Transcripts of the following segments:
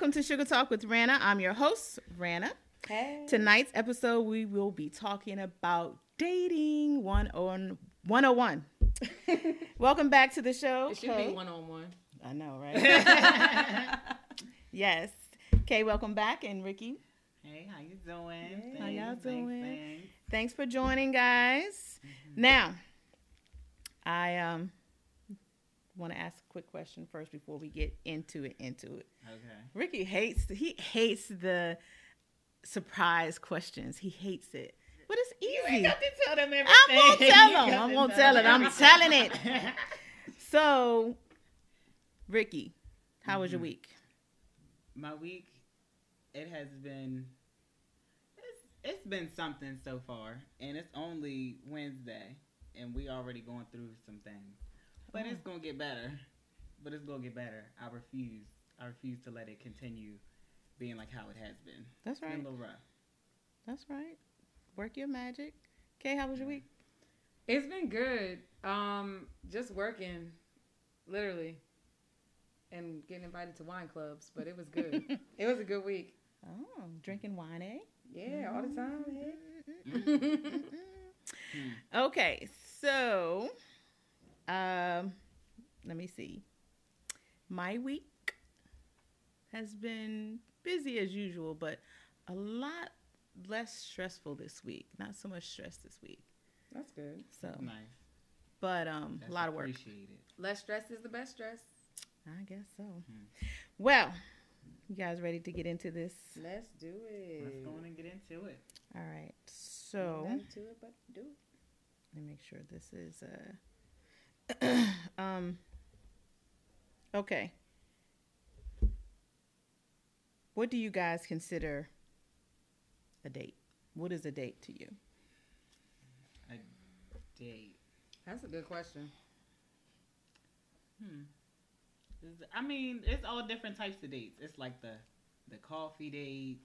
welcome to Sugar Talk with Rana. I'm your host, Rana. Hey. Tonight's episode, we will be talking about dating one on 101. welcome back to the show. It should Kay. be one on one. I know, right? yes. Okay, welcome back. And Ricky, Hey, how you doing? How y'all doing? Thanks, thanks. thanks for joining, guys. Now, I um want to ask a quick question first before we get into it. Into it. Okay. Ricky hates he hates the surprise questions. He hates it, but it's easy. to tell them everything. I won't tell You them. I to won't tell it. I'm telling it. So, Ricky, how was your Mhm. week? My week, it has been. It's, it's been something so far, and it's only Wednesday, and we already going through some things. But it's gonna get better. But it's gonna get better. I refuse. I refuse to let it continue being like how it has been. That's It's been right. a little rough. That's right. Work your magic. Okay, how was your week? It's been good. Um, just working, literally, and getting invited to wine clubs. But it was good. it was a good week. Oh, drinking wine, eh? Yeah, all the time. Mm-mm. Okay, so um, let me see. My week has been busy as usual, but a lot less stressful this week. Not so much stress this week. That's good. So, nice. but um, That's a lot of work. Appreciated. Less stress is the best stress. I guess so. Hmm. Well, you guys ready to get into this? Let's do it. Let's go on and get into it. All right. So. Nothing to it but do it. Let me make sure this is uh um okay. What do you guys consider a date? What is a date to you? A date. That's a good question. Hmm. I mean, it's all different types of dates. It's like the the coffee date,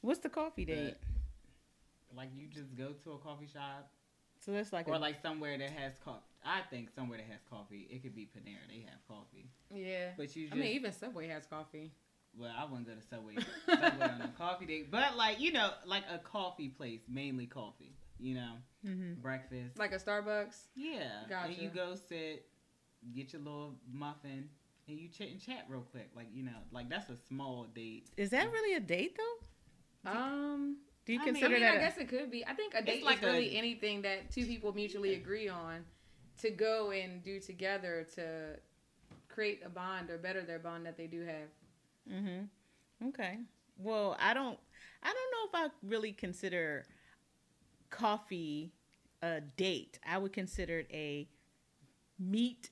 What's the coffee the- date? like you just go to a coffee shop So that's like or a, like somewhere that has coffee. I think somewhere that has coffee. It could be Panera. They have coffee, Yeah. but you I mean, even Subway has coffee. well, I wouldn't go to Subway Subway on a coffee date, but like you know, like a coffee place, mainly coffee. You know, Mhm. breakfast. Like a Starbucks. Yeah, Gotcha. and you go sit, get your little muffin, and you chit and chat real quick. Like you know, like that's a small date. Is that really a date though? Um, Do you I mean- consider I mean, that I a- guess it could be. I think a date like is really a- anything that two people mutually agree on to go and do together to create a bond or better their bond that they do have. Mm-hmm. Okay. Well, I don't. I don't know if I really consider coffee a date. I would consider it a meet,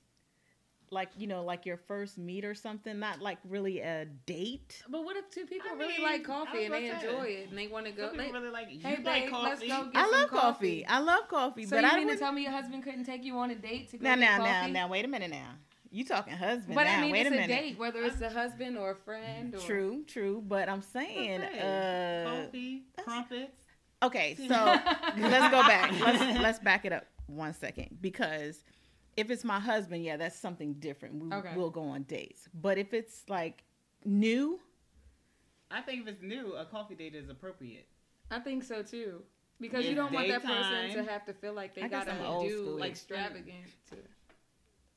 like you know, like your first meet or something. Not like really a date. But what if two people I really mean, like coffee and they about enjoy it and they want to go? Some Like, really like you hey, like babe, let's coffee. go get I some love coffee. coffee. I love coffee, so but you I mean to would. tell me your husband couldn't take you on a date to go Now, get now, coffee? now, now. Wait a minute. Now, you talking husband? But now, I mean, wait it's a a, minute. date, whether it's a husband or a friend. Or... True, true. But I'm saying, Hey, uh, coffee, crumpets. okay. So let's go back. Let's let's back it up one second because if it's my husband, yeah, that's something different. We, Okay. We'll go on dates. But if it's like new, I think if it's new, a coffee date is appropriate. I think so too. Because you don't want that person to have to feel like they gotta do like extravagant. To...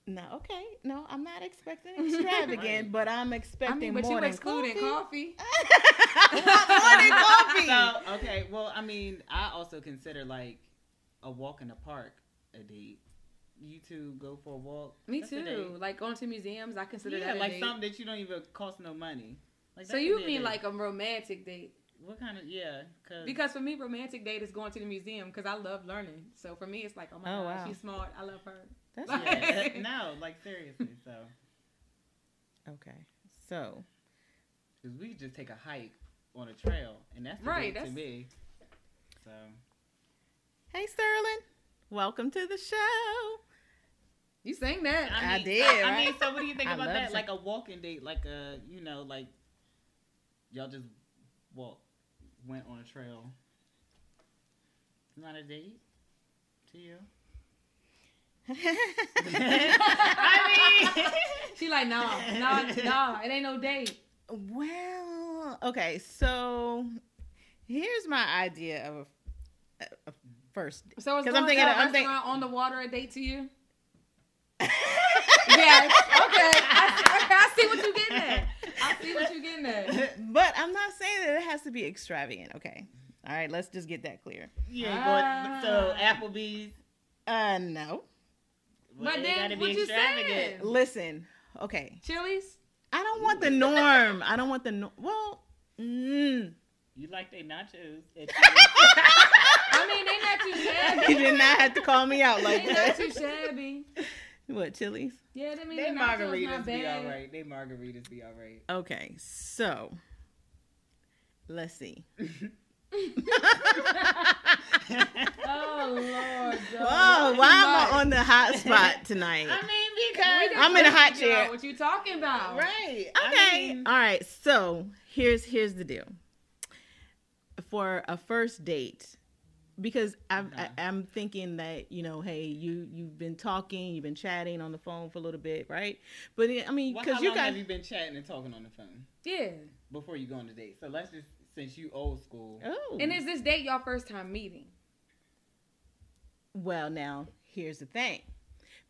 no, okay, no, I'm not expecting extravagant, Right. but I'm I expecting mean, but more you than excluding coffee. coffee. More than coffee. So okay, well, I mean, I also consider like a walk in the park a date. You two go for a walk. Me That's too. Like going to museums, I consider yeah, that a like date. something that you don't even cost no money. Like so you could be a mean date. like a romantic date? what kind of yeah? Cause Because for me, romantic date is going to the museum because I love learning. So for me, it's like, oh my Oh, gosh, wow. she's smart. I love her. That's yeah, no, like seriously. So okay. So because we could just take a hike on a trail, and that's a Right, date to me. So hey, Sterling, welcome to the show. You sang that. I mean, did, I, I mean, so what do you think about that? it. Like a walking date, like a you know, like y'all just walk, went on a trail. Not a date to you. I mean, She like, no, no, no, it ain't no date. well, okay, so here's my idea of a, a first date. So it's 'Cause going I'm thinking- to a I'm think- restaurant on the water a date to you? yes. Okay. I, okay. I see what you're getting at. I see what you're getting at. But I'm not saying that it has to be extravagant. Okay, all right, let's just get that clear. Yeah. ain't going. So Ah. Applebee's. Uh, no. Well, But it then gotta be what you extravagant. saying? Listen, okay, Chili's? I don't want the norm. I don't want the no- well. Mm. You like they nachos? I mean, they not too shabby. You did not have to call me out like that. They not too shabby. What Chili's? Yeah, they mean They the margaritas be all right. They margaritas be all right. Okay, so let's see. Oh Lord. Joe. Oh, why am I on the hot spot tonight? I mean, because I'm in a hot figure chair. What you talking about? right. Okay. I mean, All right. So here's here's the deal. For a first date, because I'm Okay. I, I'm thinking that you know, hey, you you've been talking, you've been chatting on the phone for a little bit, right? But I mean, because how you guys have you been chatting and talking on the phone Yeah. before you go on the date? So let's just since you old school. oh, And is this date y'all first time meeting? well, now here's the thing,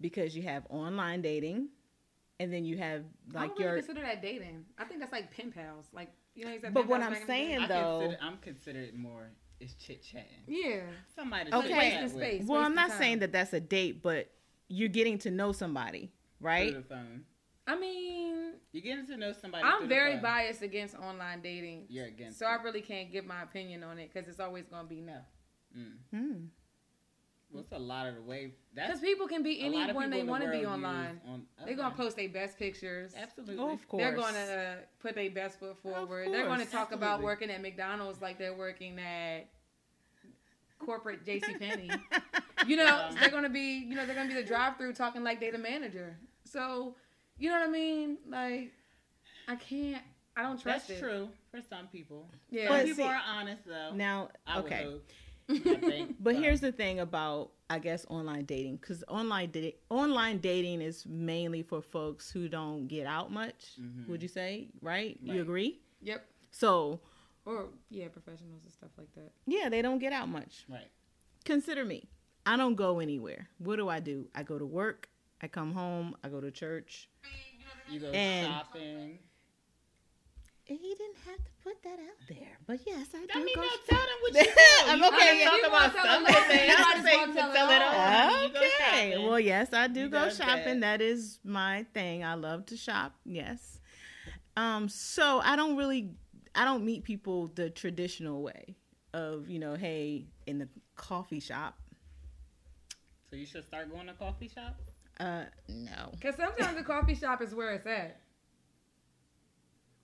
because you have online dating, and then you have I like don't really your. consider that dating. I think that's like pen pals. Like you know, you said But what I'm back in the saying- I though- consider, I'm considered more is chit chatting. Yeah. Somebody to Okay. Space chat with space. well, I'm not time. saying that that's a date, but you're getting to know somebody, right? through the phone. I mean, You're getting to know somebody. I'm through the very phone. biased against online dating. You're against. So I really can't give my opinion on it because it's always gonna be no. Mm. Hmm. Well, it's a lot of the way. That's Because people can be a lot anyone they want to be online. On, They're gonna post their best pictures. Absolutely. Oh, of course. They're gonna uh, put their best foot forward. They're gonna course. talk about working at McDonald's like they're working at corporate JC Penney. You know, Um, they're gonna be, you know, they're gonna be the drive-through talking like they the manager. So, you know what I mean? Like, I can't. I don't trust That's it. true for some people. Yeah. Some But people see- are honest though. Now, I would okay. Hope, I think, But so. here's the thing about I guess online dating because online dating online dating is mainly for folks who don't get out much. Mhm. Would you say right? Right. You agree? Yep. So Or yeah, professionals and stuff like that. yeah, they don't get out much. right. Consider me. I don't go anywhere. What do I do? I go to work. I come home. I go to church. You go And- shopping. He didn't have to put that out there, but yes, I do I mean, go. no, sh- tell them what you do. I'm okay, gotta yeah. Talk You about wanna tell them something. I Everybody don't say wanna tell tell it it all. all. You go Okay. Well, yes, I do He go shopping. that. that is my thing. I love to shop. Yes. Um. So I don't really, I don't meet people the traditional way of you know, hey, in the coffee shop. So you should start going to coffee shop. Uh, no. Because sometimes the coffee shop is where it's at.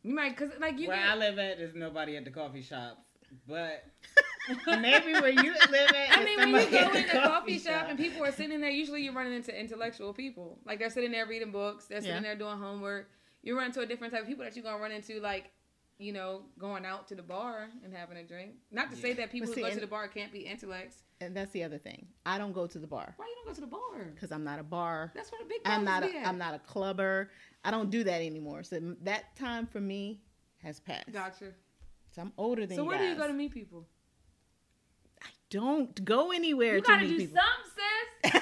You might, cause like you. where can- I live at, there's nobody at the coffee shops, but maybe where you live at. I mean, when you go in the a coffee shop and people are sitting there, usually you're running into intellectual people. Like they're sitting there reading books, they're sitting Yeah. there doing homework. You run into a different type of people that you're gonna run into, like, you know, going out to the bar and having a drink. Not to say that people But who see, go to the bar can't be intellects. And that's the other thing. I don't go to the bar Why you don't go to the bar? because I'm not a bar. That's where the big I'm not. A, at. I'm not a clubber. I don't do that anymore. So that time for me has passed. Gotcha. So I'm older than So where do you go to meet people? I don't go anywhere You to gotta meet do people. something, sis.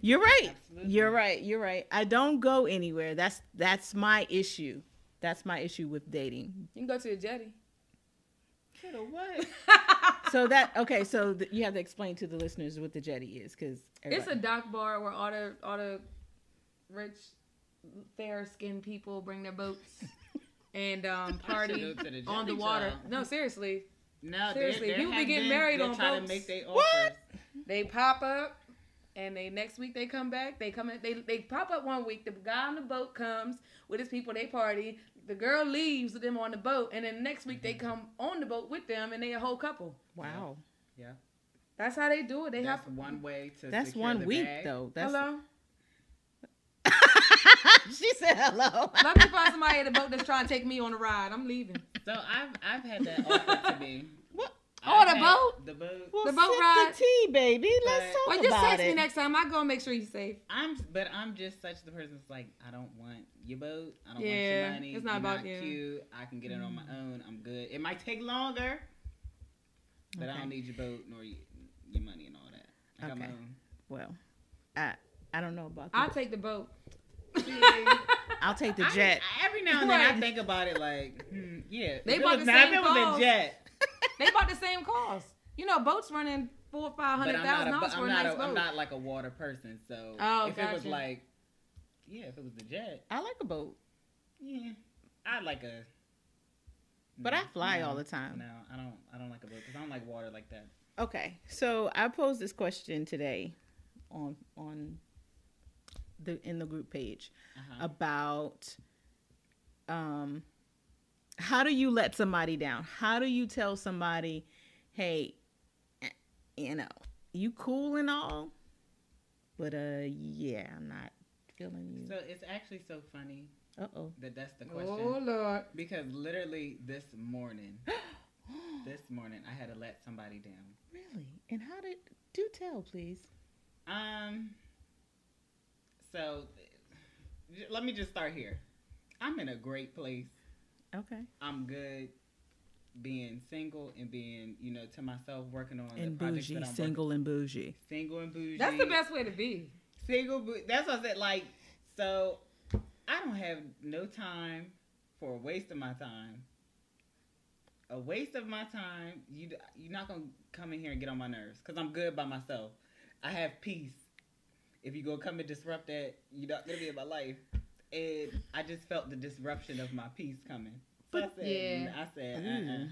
You're right. Absolutely. You're right. You're right. I don't go anywhere. That's that's my issue. That's my issue with dating. You can go to the jetty. Kiddo, what? So that okay. So th- you have to explain to the listeners what the jetty is because It's a dock bar where all the all the rich, fair skinned people bring their boats and um, party the on the water. child. No, seriously, No, Seriously, there, there people be getting been- married on trying boats. to make their What? they pop up. And they next week they come back. They come in. They they pop up one week. The guy on the boat comes with his people. They party. The girl leaves with them on the boat, and then next week they mm-hmm. come on the boat with them, and they a whole couple. wow. Yeah, That's how they do it. They that's have one way to. That's one the week bag. though. That's hello. she said hello. Let me find somebody at the boat that's trying to take me on a ride. I'm leaving. So I've I've had that offered to me. What? Oh, I've the boat? The boat. Well, The boat sip ride. the tea, baby. Let's But- talk Well, just about text it. me next time. I go and make sure you're safe. I'm, but I'm just such the person that's like, I don't want your boat. I don't want your money. it's not You're about not you. cute. I can get it on my own. I'm good. It might take longer, but I don't need your boat nor your, your money and all that. I got my Okay. own. Well, I I don't know about. I'll take the boat. I'll take the jet. I- every now and then I think about it like, hmm, yeah. They if it bought was, the now, if same it was a jet. they bought the same cost. You know, boats running four, five But hundred I'm not, thousand a, dollars for I'm, a not nice a, boat. I'm not like a water person, so Oh, if it was like, yeah, if it was the jet, I like a boat, yeah, I'd like a. but no, I fly no, all the time. No, I don't. I don't like a boat because I don't like water like that. Okay, so I posed this question today on on the in the group page Uh-huh. about um how do you let somebody down? How do you tell somebody, "Hey, you know, you cool and all, but uh yeah, I'm not feeling you." So it's actually so funny Uh-oh. that that's the question oh Lord. because literally this morning, this morning I had to let somebody down. Really? And how did do tell, please? Um. So, let me just start here. I'm in a great place. Okay. I'm good being single and being, you know, to myself working on And the projects bougie, that I'm single and bougie. single and bougie. That's the best way to be. Single, bou- that's what I said. Like, so I don't have no time for a waste of my time. A waste of my time. You you're not gonna come in here and get on my nerves because I'm good by myself. I have peace. If you go come and disrupt that, you're not gonna be in my life. And I just felt the disruption of my peace coming. So I said, Yeah. I said, Ooh. uh-uh.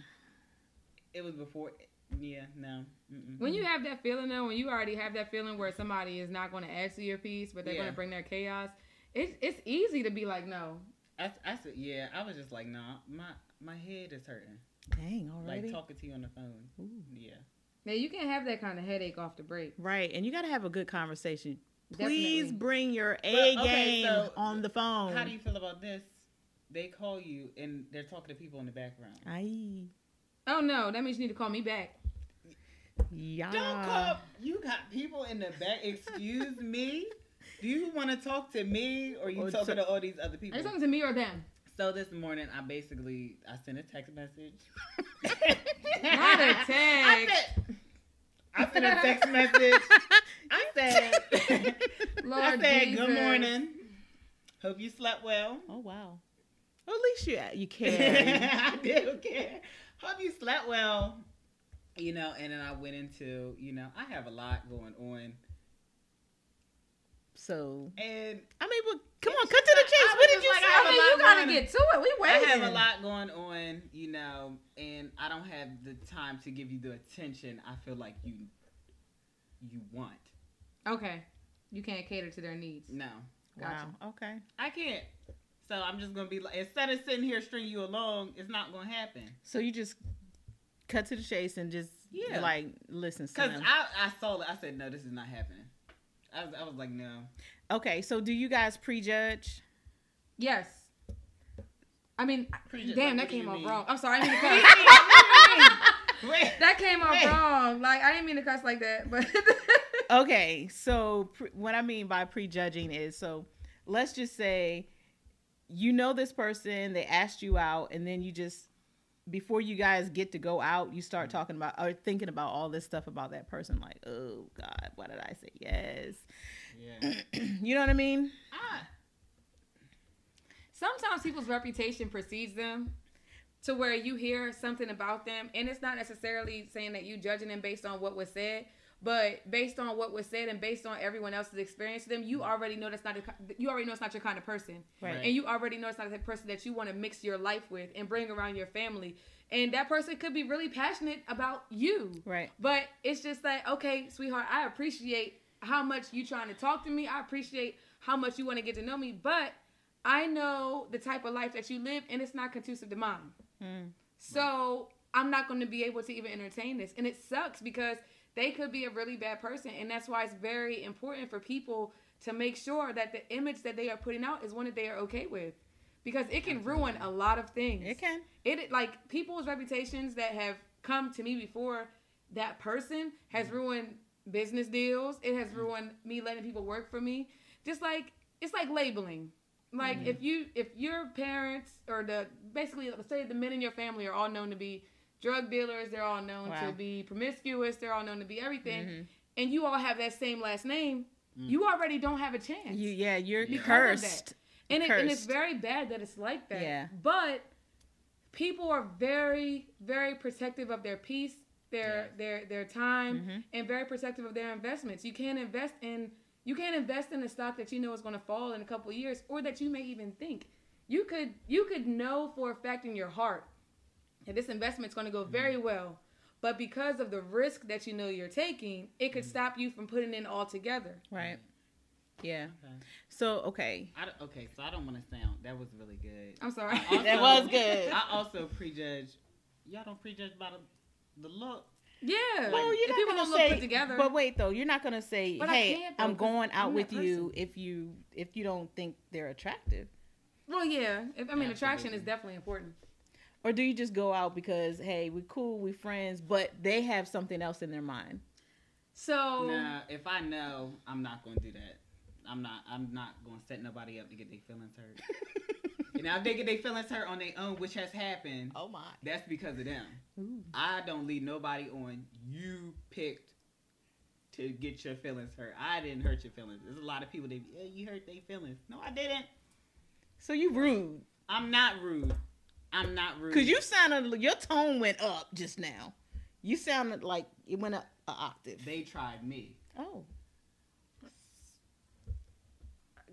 it was before. Yeah, no. Mm-mm. When you have that feeling though, when you already have that feeling where somebody is not going to ask you your piece, but they're Yeah. going to bring their chaos, it's it's easy to be like, no. I, I said, yeah. I was just like, nah, my my head is hurting. Dang, already. Like talking to you on the phone. Ooh. Yeah. Now you can't have that kind of headache off the break. Right, and you got to have a good conversation. Please Definitely. bring your A Well, okay, game so on the phone. How do you feel about this? They call you and they're talking to people in the background. Aye. Oh no, that means you need to call me back. Yeah. Don't call. You got people in the back. Excuse me. Do you want to talk to me or you Or talking to- to all these other Are people? you talking to me or them? So this morning, I basically I sent a text message. Not a I text. Said, I sent a text message. I said, Lord I said, Jesus. good morning. Hope you slept well. Oh wow. Well, at least you uh, you care. I do care. Hope you slept well. You know, and then I went into, you know, I have a lot going on. So And I mean, well, come on, cut to the chase. What did you like, say? I have I a mean, you gotta going get to it. We I have a lot going on, you know, and I don't have the time to give you the attention I feel like you you want. Okay, you can't cater to their needs. No. Gotcha. Wow. Okay. I can't. So I'm just gonna be like instead of sitting here stringing you along, it's not gonna happen. So you just cut to the chase and just Yeah. like listen. Cause I, I saw it. I said, no, this is not happening. I was, I was like, no. Okay, so do you guys prejudge? Yes. I mean, Prejudge- damn, what that came off wrong. I'm sorry, I didn't mean to cuss. Wait. that came off wrong. Like I didn't mean to cuss like that, but Okay, so pre- what I mean by prejudging is so let's just say you know this person, they asked you out, and then you just before you guys get to go out, you start talking about or thinking about all this stuff about that person, like, oh God, why did I say yes? Yeah. you know what I mean? Ah. sometimes people's reputation precedes them to where you hear something about them and it's not necessarily saying that you judging them based on what was said but based on what was said and based on everyone else's experience with them you already know that's not a, you already know it's not your kind of person Right. and you already know it's not the person that you want to mix your life with and bring around your family and that person could be really passionate about you Right. but it's just like, okay, sweetheart, I appreciate how much you trying to talk to me. I appreciate how much you want to get to know me, but I know the type of life that you live, and it's not conducive to mine. Mm. So I'm not going to be able to even entertain this, and it sucks because they could be a really bad person, and that's why it's very important for people to make sure that the image that they are putting out is one that they are okay with. because it can ruin a lot of things. It can. It like people's reputations that have come to me before that person has ruined business deals. It has ruined me letting people work for me. Just like it's like labeling. Like Mhm. if you if your parents or the basically say the men in your family are all known to be drug dealers, they're all known Wow. to be promiscuous, they're all known to be everything, Mhm. and you all have that same last name, Mm. you already don't have a chance. You, yeah, you're Because of cursed. and, it, and it's very bad that it's like that. Yeah. But people are very, very protective of their peace, their Yes. their their time, Mhm. and very protective of their investments. You can't invest in you can't invest in a stock that you know is going to fall in a couple of years, or that you may even think you could you could know for a fact in your heart that this investment's going to go mm-hmm. very well. But because of the risk that you know you're taking, it could mm-hmm. stop you from putting in all together. Right. Mm-hmm. Yeah. Okay. So okay. I don't- okay, so I don't want to sound. That was really good. I'm sorry. I also- That was good. I also prejudge. Y'all don't prejudge by the, the look. yeah. Well, you're if not people gonna don't look say, put together. But wait, though, you're not gonna say, But "Hey, though, I'm going out I'm with you" person. if you if you don't think they're attractive, Well, yeah. If, I mean, attraction is definitely important. Or do you just go out because hey, we cool, we friends, but they have something else in their mind? So, Nah, if I know, I'm not going to do that. I'm not. I'm not going to set nobody up to get their feelings hurt. and now if they get their feelings hurt on their own, which has happened, oh my. that's because of them. Ooh. I don't lead nobody on. You picked to get your feelings hurt. I didn't hurt your feelings. There's a lot of people that yeah, you hurt their feelings. No, I didn't. So you rude I'm not rude. I'm not rude. because you sounded your tone went up just now. You sounded like it went up an octave. They tried me. Oh.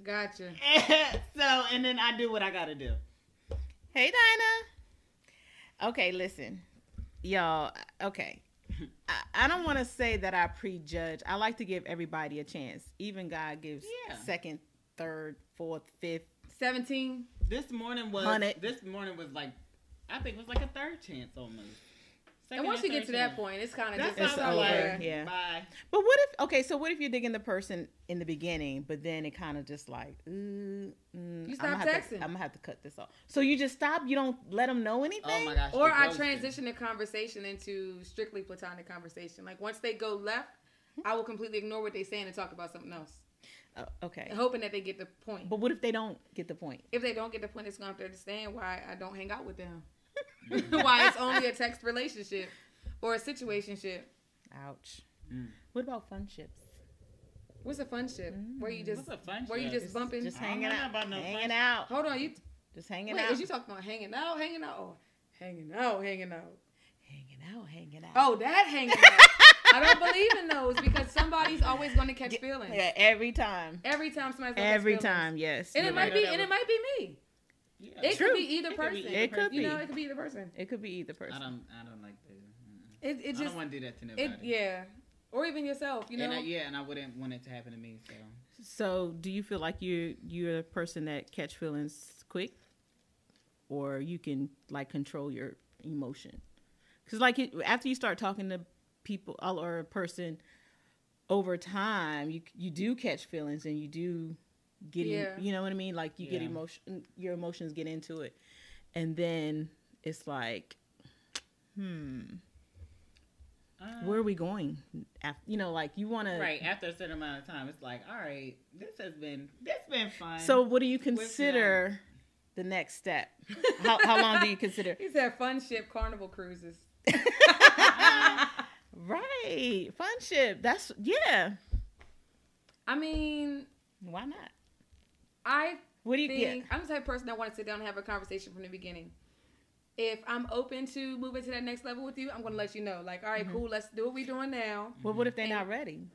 gotcha. so and then I do what I gotta do. Hey, Dinah. Okay, listen, y'all. Okay, I, I don't want to say that I prejudge. I like to give everybody a chance. Even God gives Yeah. second, third, fourth, fifth. 17. This morning was Hundred. this morning was like I think it was like a third chance almost. Second And once or you get to that chance. point, it's kind of just It's over, like, yeah. Bye. But what if? Okay, so what if you're digging the person in the beginning, but then it kind of just like, ooh, mm, You I'm stop gonna have texting. To, I'm gonna have to cut this off. So you just stop. You don't let them know anything. Oh my gosh. Or I ghosting. transition the conversation into strictly platonic conversation. Like once they go left, I will completely ignore what they're saying and talk about something else, Oh, okay. hoping that they get the point. But what if they don't get the point? If they don't get the point, it's going to have to understand why I don't hang out with them. why it's only a text relationship or a situationship. Ouch. Mm. What about fun ships? What's a fun ship? Where you just What's a fun where you ship? just bumping? Just I don't hanging out. about no hanging out. Hold on, you Just hanging wait. out. Is you talking about hanging out, hanging out, or hanging out, hanging out? hanging out, hanging out. Oh, that hanging out. I don't believe in those because somebody's always going to catch feelings. Yeah, every time. Every time somebody's gonna Every catch feelings. time, yes. And it might right. be, That and it might be me. Yeah. It True. could be either It could be person. either It could be. You know, it could be either person. It could be either person. I don't. I don't like that. It, it I don't want to do that to nobody. it, yeah, or even yourself. You know, and I, yeah, and I wouldn't want it to happen to me. So So, do you feel like you you're a person that catch feelings quick, or you can like control your emotion? Because like it, after you start talking to people or a person over time, you you do catch feelings and you do get em- Yeah. you know what I mean. Like you get emotion, your emotions get into it, and then it's like, hmm, uh, where are we going? After, you know, like you want to right after a certain amount of time, it's like, all right, this has been this been fun. So, what do you consider the next step? How, how long do you consider? he said fun ship carnival cruises. right, fun ship. That's yeah. I mean, Why not? I What do you think get? I'm the type of person that want to sit down and have a conversation from the beginning. If I'm open to moving to that next level with you, I'm gonna let you know. Like, all right, Mhm. cool, let's do what we're doing now. Well, what if they're And- not ready?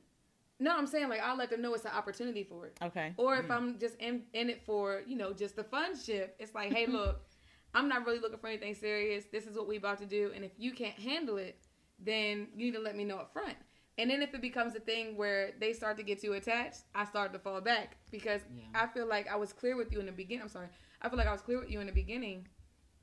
No, I'm saying like I'll let them know it's an opportunity for it. Okay. Or if I'm just in, in it for, you know, just the fun ship, it's like, hey, look, I'm not really looking for anything serious. This is what we about to do. And if you can't handle it, then you need to let me know up front. And then if it becomes a thing where they start to get too attached, I start to fall back because Yeah. I feel like I was clear with you in the beginning. I'm sorry. I feel like I was clear with you in the beginning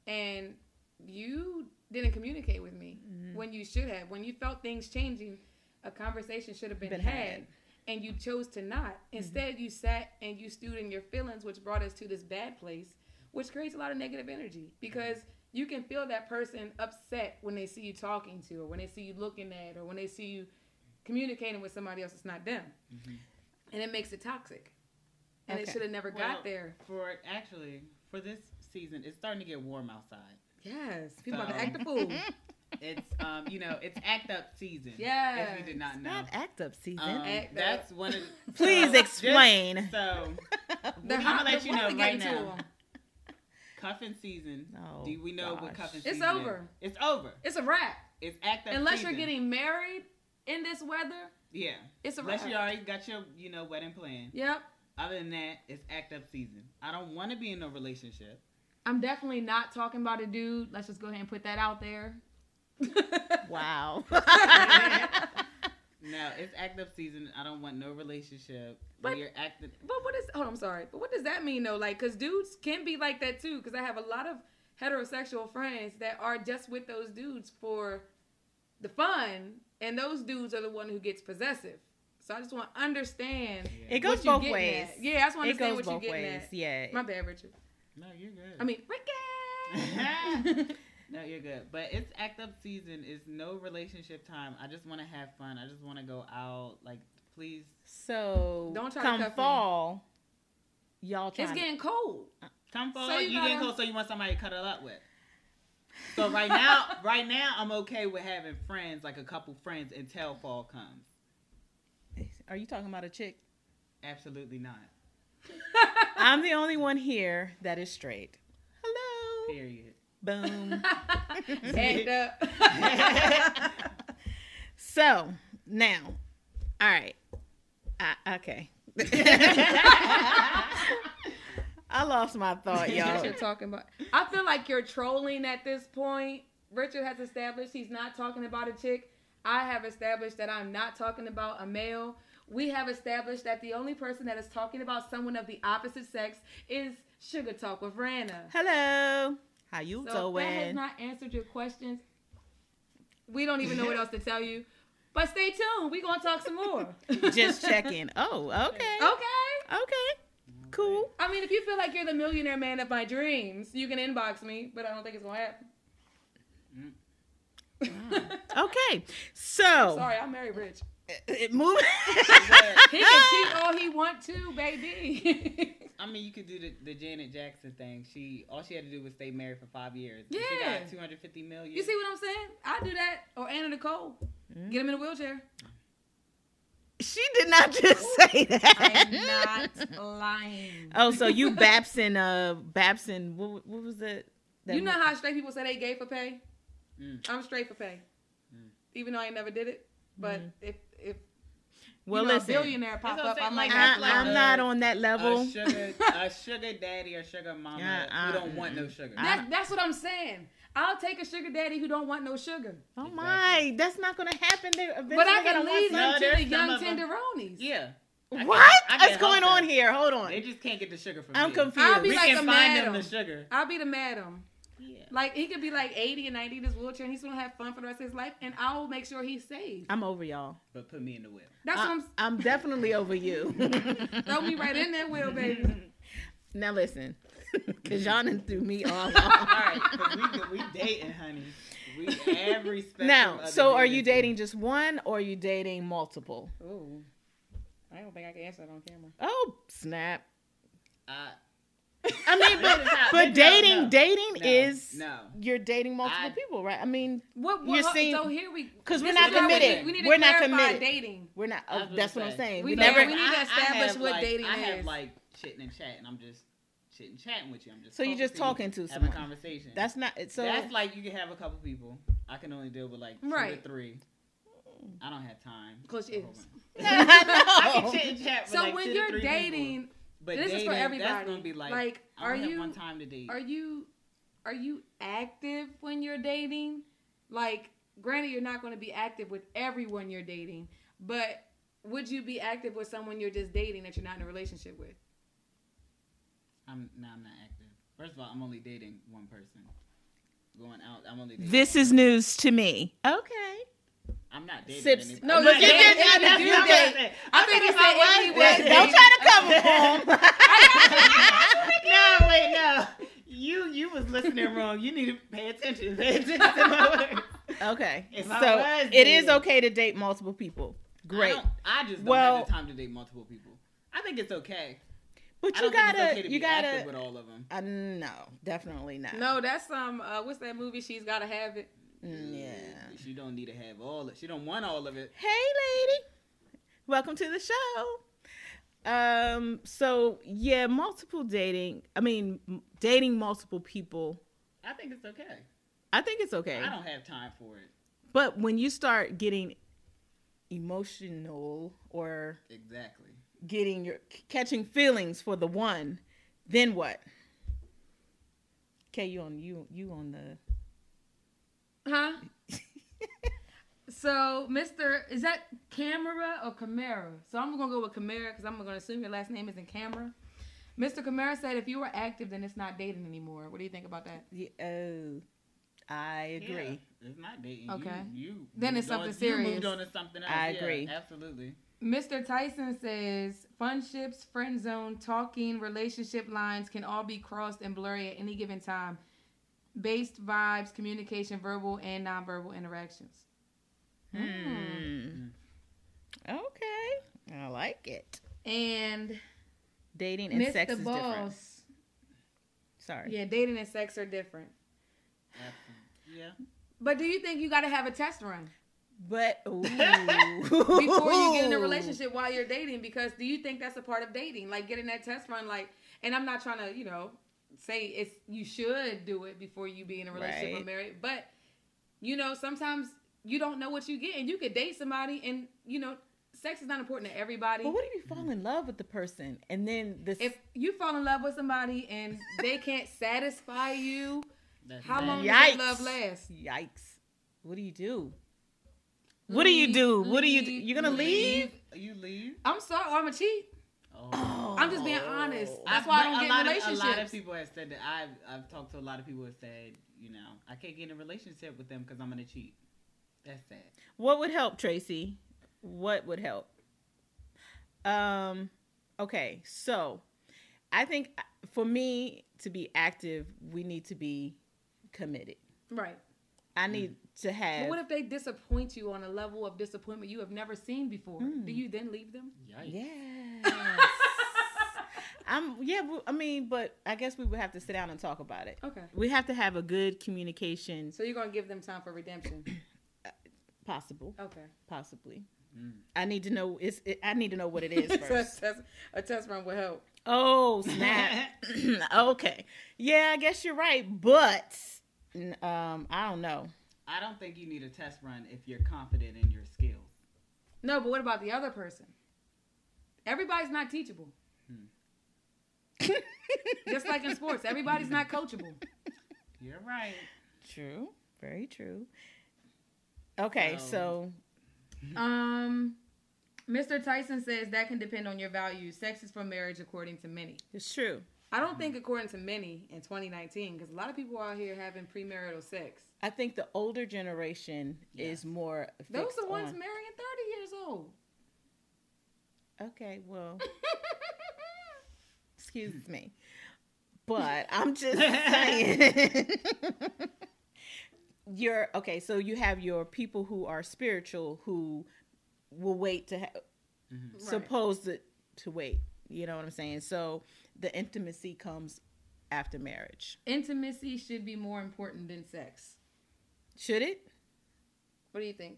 and you didn't communicate with me Mhm. when you should have. When you felt things changing, a conversation should have been, Been had had. Mm-hmm. and you chose to not. Instead, you sat and you stewed in your feelings, which brought us to this bad place which creates a lot of negative energy because you can feel that person upset when they see you talking to, or when they see you looking at, or when they see you communicating with somebody else that's not them, Mhm. and it makes it toxic. And it should have never Well, got there. For actually, for this season, it's starting to get warm outside. Yes, people about to act a fool. It's um, you know, it's act up season. yeah If you did not know. Not act up season. Um, Act that's one of the, Please so, explain. just- so The I'm gonna let you know right now. 'Em. Cuffing season. Oh, do we know what cuffing It's season It's over. is? It's over. It's a wrap. It's act up Unless season. you're getting married in this weather, yeah. it's a Unless wrap. you already got your you know wedding plan. Yep. Other than that, it's act up season. I don't want to be in a relationship. I'm definitely not talking about a dude. Let's just go ahead and put that out there. Wow. No, it's act up season. I don't want no relationship. But- you're acting, But what is? Oh, I'm sorry. But what does that mean though? Like, cause dudes can be like that too. Cause I have a lot of heterosexual friends that are just with those dudes for the fun, and those dudes are the one who gets possessive. So I just want to understand. It goes what both ways. at. Yeah, I just want to understand what you're getting ways. at. Yeah. My bad, Richard. no, you're good. I mean, Ricky. No, you're good. But it's act up season. It's no relationship time. I just want to have fun. I just want to go out. Like, please. So Don't try to come cuff me. fall, y'all trying it's to- getting cold. Come fall, So you you getting gotta- close, so you want somebody to cuddle up with. So right now, right now, I'm okay with having friends, like a couple friends, until fall comes. Are you talking about a chick? Absolutely not. I'm the only one here that is straight. Hello. Period. Boom. Act up. so now, all right. I, okay. I lost my thought, y'all. Richard talking about. I feel like you're trolling at this point. Richard has established he's not talking about a chick. I have established that I'm not talking about a male. We have established that the only person that is talking about someone of the opposite sex is Sugar Talk with Rana. Hello. How you So if that has not answered your questions, we don't even know what else to tell you. But stay tuned. We're gonna talk some more. Just checking. Oh, okay. Okay. Okay. Cool. I mean, if you feel like you're the millionaire man of my dreams, you can inbox me, but I don't think it's gonna happen. Mm. Okay. So, Sorry, I'm very rich. it move. He can cheat all he want to, baby. I mean, you could do the, the Janet Jackson thing. She all she had to do was stay married for five years. And She Yeah. got 250 million. you see what I'm saying? I do that. Or Anna Nicole. Get him in a wheelchair. she did not just say that. I'm not lying. Oh, so you Babson, uh, Babson, what, what was it? that You know mo- how straight people say they gay for pay? Mm. I'm straight for pay. Mm. Even though I ain't never did it. But if if Well, you know, listen, a billionaire pop up, I'm like, I, like I'm a- not on that level. a sugar, a sugar daddy or sugar mama who don't uh, want no mm-hmm. sugar. I- That, that's what I'm saying. I'll take a sugar daddy who don't want no sugar. Oh my, that's not gonna happen. They eventually But I gonna can lead some- No, him to the young of 'em. tenderonies. yeah. I What? Can What's going them. on here? Hold on. They just can't get the sugar from me. I'm confused. I'll be We like can a find madam. them the sugar. I'll be the madam. Yeah. Like he could be like 80 and 90 in his wheelchair and he's gonna have fun for the rest of his life and I will make sure he's safe. I'm over y'all. But put me in the wheel. That's I, what I'm definitely over you. Throw me right in that wheel, baby. now listen, cause y'all done threw me all All off. right, 'cause we we dating, honey. We every spectrum Now, so are you dating dating just one or are you dating multiple? Ooh. I don't think I can answer that on camera. Oh, snap. Uh, I mean, but This but dating no. dating No, is no. you're dating multiple I- people, right? I mean, What, You're seeing- so here we 'Cause we're not is we committed. need- We need, We're to not clarify committed. dating. we're not. I Oh, was gonna that's what I'm saying. We We, never. we need to I- I establish what like, dating I have is. like chitting and chatting. I'm just chitting chatting with you. I'm just So you're just talking to having a conversation. That's not. So that's like you can have a couple people. I can only deal with like two Right. or three. I don't have time. Close for your ears. I can chit and chat So like when you're dating, people. But this is for everybody. That's gonna be like, Like, I are only have you- one time to date. are you are you active when you're dating? Like, granted, you're not going to be active with everyone you're dating, but would you be active with someone you're just dating that you're not in a relationship with? I'm no, I'm not active. First of all, I'm only dating one person. Going out, I'm only dating. This is news to me. Okay. I'm not dating. Sips- anybody. No, I'm look, not you dating did- anybody. you That's did what I'm date. I think he if said I was was Don't try to cover for him. no, wait, no. you you was listening wrong. You need to pay attention. Pay attention to my words. Okay. If so was it is okay to date multiple people. Great. I, I just don't Well- have the time to date multiple people. I think it's okay. But I you don't gotta it's okay to you be gotta with all of them. uh, no, definitely not. No, that's um. Uh, what's that movie? She's gotta have it. Mm, yeah. She don't need to have all it. She don't want all of it. Hey lady. Welcome to the show. Um so yeah, multiple dating. I mean dating multiple people. I think it's okay. I think it's okay. I don't have time for it. But when you start getting emotional or Exactly. getting your catching feelings for the one, then what? Okay, you on you you on the Huh? so, Mr. Is that Camera or Camara? So I'm gonna go with Camara because I'm gonna assume your last name isn't Camera. Mr. Camara said, "If you were active, then it's not dating anymore." What do you think about that? Yeah, oh, I agree. Yeah, it's not dating. Okay. You, you Then it's moved on- something You moved serious. on to something else. I Yeah, agree. absolutely. Mr. Tyson says, "Friendships, friend zone, talking, relationship lines can all be crossed and blurry at any given time, based vibes, communication, verbal and nonverbal interactions." Hmm. Okay, I like it. And Dating and Mr. sex is different. Sorry. yeah, dating and sex are different. Yeah. But do you think you got to have a test run But before you get in a relationship while you're dating? Because do you think that's a part of dating, like getting that test run? Like, and I'm not trying to, you know, say it's you should do it before you be in a relationship or married, but you know, sometimes you don't know what you get, and you could date somebody, and you know, sex is not important to everybody. But what if you fall in love with the person and then this? if you fall in love with somebody and they can't satisfy you, That's how bad. long Yikes. does that love last? Yikes! What do you do? What do you do? What do you do? Leave, You gonna leave? You leave? I'm sorry, I'm a cheat. Oh. I'm just being honest. That's I've- why I but don't get in lot relationships. Of, a lot of people have said that. I've I've talked to a lot of people who have said, you know, I can't get in a relationship with them because I'm gonna cheat. That's sad. What would help, Tracy? What would help? Um, okay, so I think uh, for me to be active, we need to be committed. Right. I need to have. But what if they disappoint you on a level of disappointment you have never seen before? Mm. Do you then leave them? Yikes. Yes. I'm. Yeah. well, I mean, but I guess we would have to sit down and talk about it. Okay. We have to have a good communication. So you're gonna give them time for redemption. Possible. Okay. Possibly. Mm. I need to know. It's. It, I need to know what it is So a first. test, a test run will help. Oh snap! okay, yeah, I guess you're right, but um, I don't know. I don't think you need a test run if you're confident in your skills. No, but what about the other person? Everybody's not teachable. Just like in sports, everybody's not coachable. You're right. True, very true. Okay, So- so Um, Mr. Tyson says that can depend on your values. Sex is for marriage, according to many. it's true. I don't think according to many in 2019, because a lot of people out here having premarital sex. I think the older generation Yes. is more. Those are the ones on- marrying 30 years old. Okay, well, excuse me, but I'm just saying. You're okay. So you have your people who are spiritual who will wait to have Mhm. Right. supposed to, to wait. You know what I'm saying? So the intimacy comes after marriage. Intimacy should be more important than sex. Should it? What do you think?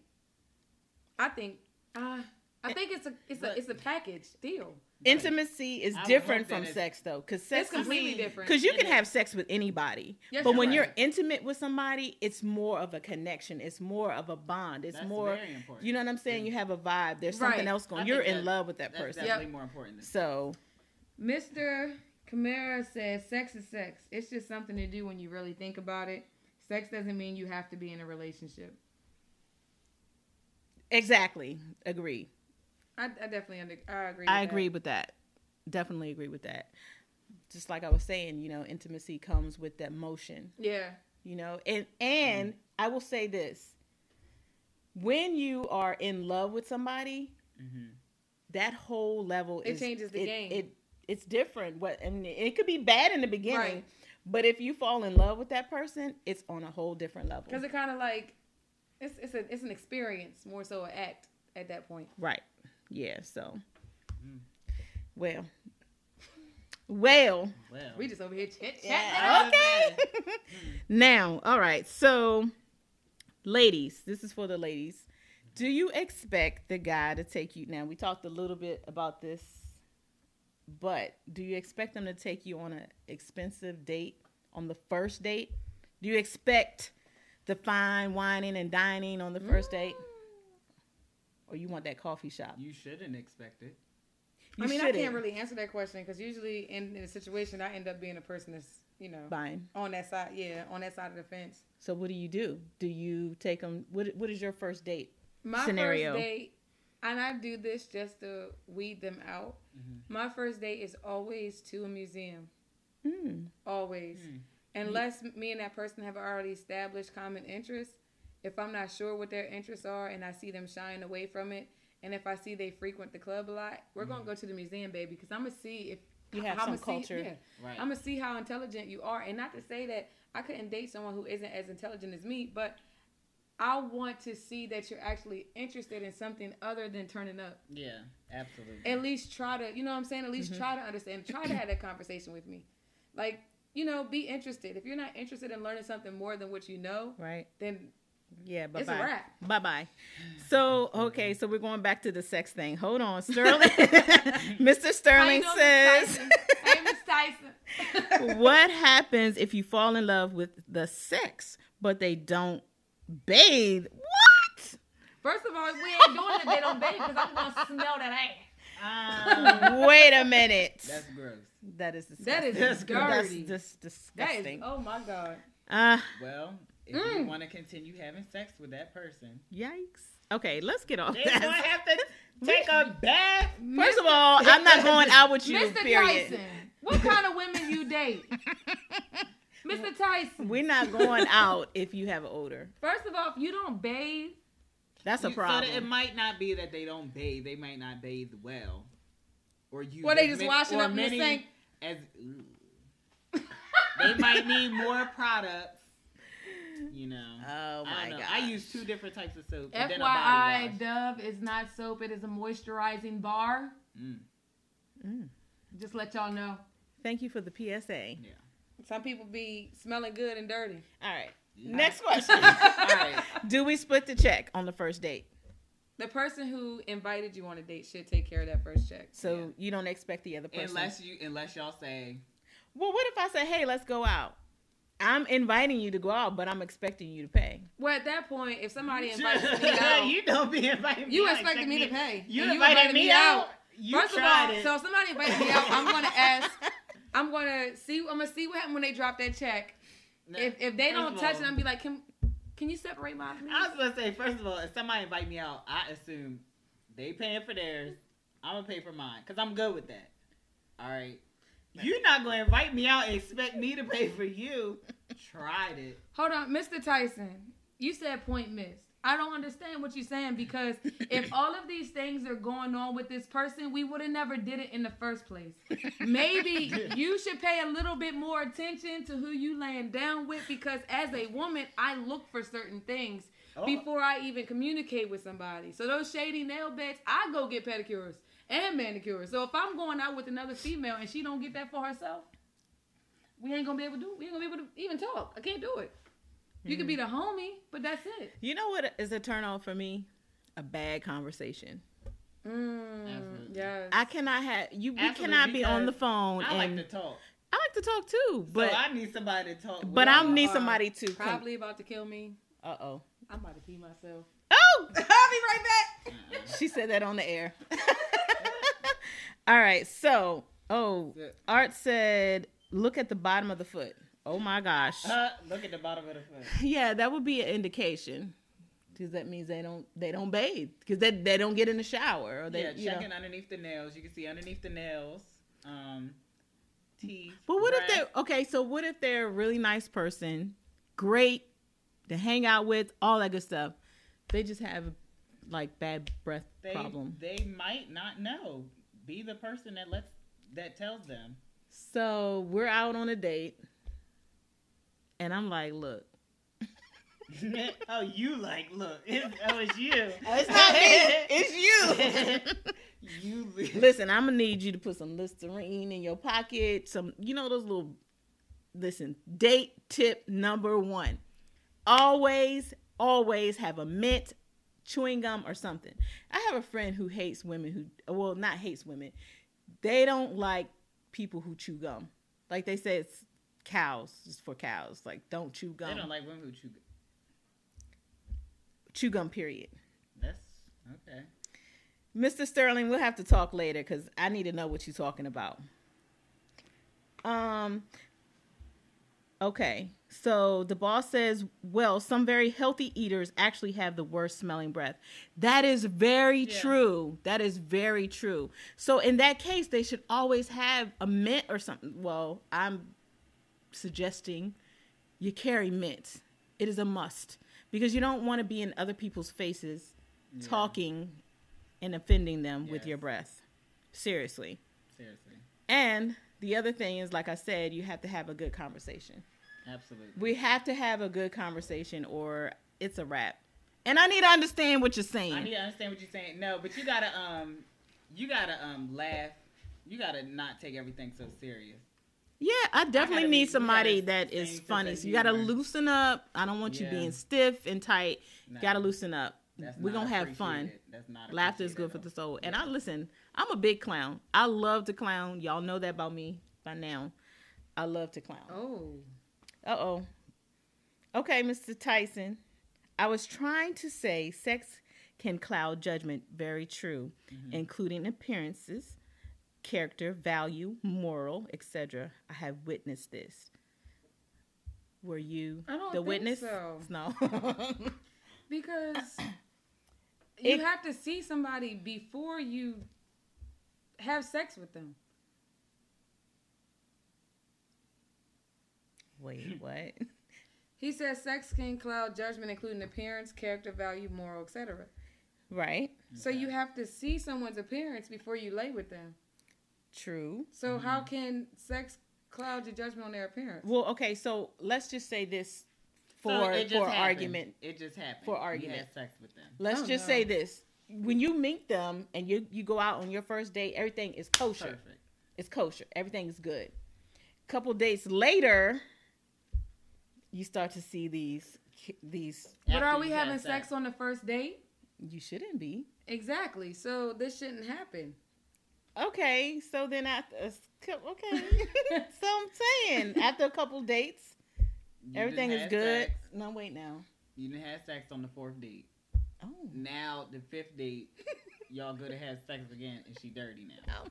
I think. Uh, I think it's a it's a it's a package deal. Intimacy is different from sex, though, because sex is completely different. because you can have sex with anybody, Yes, but you're when you're intimate with somebody, it's more of a connection. It's more of a bond. It's That's more. very important. You know what I'm saying? Yeah. You have a vibe. There's Right. something else going. think You're in that- love with that That's person. definitely more important. Than So Mr. Camara says sex is sex. It's just something to do when you really think about it. Sex doesn't mean you have to be in a relationship. exactly, agree. I, I definitely under, I agree. I with agree That. with that. Definitely agree with that. Just like I was saying, you know, intimacy comes with that motion. Yeah. you know and and i will say this when you are in love with somebody hmm that whole level It is changes the it, game. it it's different what and it could be bad in the beginning Right. But if you fall in love with that person, it's on a whole different level. Because it kind of like it's it's a it's an experience more so an act at that point. Right. Yeah. So. Mm. Well. Well. Well, We just over here chit chatting. Yeah, okay. now, all right. So, ladies, this is for the ladies. Do you expect the guy to take you? Now, we talked a little bit about this, but do you expect them to take you on an expensive date on the first date? Do you expect the fine wining and dining on the first date, or you want that coffee shop? you shouldn't expect it. You I mean, I shouldn't. can't really answer that question because usually in, in a situation, I end up being a person that's you know Fine. on that side. Yeah, on that side of the fence. So, what do you do? Do you take them? What What is your first date? My Scenario. first date, and I do this just to weed them out. Mhm. My first date is always to a museum. Hmm. Always. Hmm. Unless me and that person have already established common interests. If I'm not sure what their interests are and I see them shying away from it, and if I see they frequent the club a lot, we're gonna go to the museum, baby, because I'm gonna see if You have I'ma some culture. See, yeah, Right. I'm gonna see how intelligent you are, and not to say that I couldn't date someone who isn't as intelligent as me, but I want to see that you're actually interested in something other than turning up. yeah, absolutely. At least try to, you know what I'm saying? At Mm-hmm. least try to understand. Try to have that conversation with me. Like, you know, be interested. If you're not interested in learning something more than what you know, Right. then Yeah. Bye it's a bye. wrap. Bye bye. So okay, so we're going back to the sex thing. Hold on, Sterling. Mr. Sterling How you says, Miss Tyson? Hey, Miss Tyson. "What happens if you fall in love with the sex, but they don't bathe? What? First of all, we ain't doing it. They don't bathe because I'm gonna smell that ass. Um, Wait a minute. that's gross. that is disgusting. That is That's dirty. just That is. Oh my god. Uh, Well, if Mm. you want to continue having sex with that person, yikes. Okay, let's get off they're gonna that. have to take a bath. First of all, I'm not going out with you. Mr. Period. Tyson, what kind of women you date? Mr. Tyson. We're not going out if you have an odor. First of all, if you don't bathe, That's a You- problem. So it might not be that they don't bathe; they might not bathe well, or you. Well, they just washing or up in the many sink. As they might need more products. You know. Oh I my don't god! I use two different types of soap. and then a FYI, body wash. Dove is not soap. It is a moisturizing bar. Mm, Mm. Just let y'all know. Thank you for the PSA. yeah. Some people be smelling good and dirty. All right. Yeah. Next question. All right. Do we split the check on the first date? The person who invited you on a date should take care of that first check. So Yeah. you don't expect the other person. Unless you, unless y'all say, well, what if I say, "Hey, let's go out"? I'm inviting you to go out, but I'm expecting you to pay. Well, at that point, if somebody invites me out, you, you don't be inviting me. out, expected me to pay. You And invited, me out. You First of tried all, it. so if somebody invited me out, I'm gonna ask. I'm gonna see. I'm gonna see what happens when they drop that check. Now, If if they don't touch all, it, I'm be like, can can you separate mine from? I was gonna say, first of all, if somebody invite me out, I assume they paying for theirs. I'm gonna pay for mine because I'm good with that. All right. You're not gonna invite me out and expect me to pay for you. Tried it. Hold on, Mr. Tyson. You said point missed. I don't understand what you're saying because if all of these things are going on with this person, we would have never did it in the first place. Maybe you should pay a little bit more attention to who you laying down with because as a woman, I look for certain things Oh. before I even communicate with somebody. So those shady nail beds, I go get pedicures and manicures. So if I'm going out with another female and she don't get that for herself, we ain't gonna be able to do. We ain't gonna be able to even talk. I can't do it. You can be the homie, but that's it. You know what is a turn on for me? A bad conversation. Mm, Absolutely. yes. I cannot have you. We Absolutely, cannot be on the phone. I like to talk, I like to talk too, but so I need somebody to talk. but I need somebody to. Come, probably about to kill me. uh oh. I'm about to pee myself. Oh, I'll be right back. Uh-uh. she said that on the air. All right, so oh, Art said, look at the bottom of the foot. Oh my gosh. Uh, look at the bottom of the foot. Yeah, that would be an indication. Because that means they don't they don't bathe because they, they don't get in the shower or they yeah, you know. checking underneath the nails. You can see underneath the nails, um, teeth. But what if they're okay? So what if they're a really nice person, great to hang out with, all that good stuff? They just have like bad breath they problem. they might not know. Be the person that lets that tells them. So we're out on a date. And I'm like, look, oh, you like look? It's, oh, it's you. it's not me, it's you. you li- listen, I'm gonna need you to put some Listerine in your pocket. Some, you know, those little. Listen, date tip number one: always, always have a mint, chewing gum, or something. I have a friend who hates women who, well, not hates women. They don't like people who chew gum. Like they say, it's cows, just for cows. Like don't chew gum. They don't like women who chew. gum. chew gum. Period. That's okay. Mr. Sterling, we'll have to talk later because I need to know what you're talking about. Um. Okay, so the boss says, "Well, some very healthy eaters actually have the worst smelling breath." That is very Yeah. true. That is very true. So in that case, they should always have a mint or something. Well, I'm suggesting you carry mint. It is a must because you don't want to be in other people's faces Yeah. talking and offending them with your breath. Seriously. Seriously, And the other thing is, like I said, you have to have a good conversation. absolutely. We have to have a good conversation or it's a wrap. And I need to understand what you're saying. I need to understand what you're saying. No, but you gotta um, you gotta um laugh. You gotta not take everything so serious. yeah, I definitely gotta be- need somebody gotta that is funny. So you got to loosen up. I don't want you being stiff and tight. No, Got to loosen up. that's We're to have fun. That's not Laughter is good for the soul. And Yeah. I listen, I'm a big clown. I love to clown. Y'all know that about me by now. I love to clown. Oh. Uh oh. Okay, Mr. Tyson. I was trying to say sex can cloud judgment. Very true, Mm-hmm. including appearances, character, value, moral, etc. I have witnessed this. Were you the witness? so. No. Because you It- have to see somebody before you have sex with them. Wait, what? He says sex can cloud judgment, including appearance, character, value, moral, etc. Right. So you have to see someone's appearance before you lay with them. True. So mm-hmm. how can sex cloud your judgment on their appearance? Well, okay, so let's just say this for it just for happened. argument. It just happened. For argument. had sex with them. Let's Oh, just no. say this. When you meet them and you you go out on your first date, everything is kosher. Perfect. It's kosher. Everything is good. Couple days later, you start to see these these. But are we having sex on the first date? You shouldn't be. Exactly. So this shouldn't happen. Okay, so then after a s- cou- okay, so I'm saying after a couple dates, You everything is good. sex. No, wait now. You didn't have sex on the fourth date. Oh, Now the fifth date, y'all go to have sex again, and she dirty now. oh my.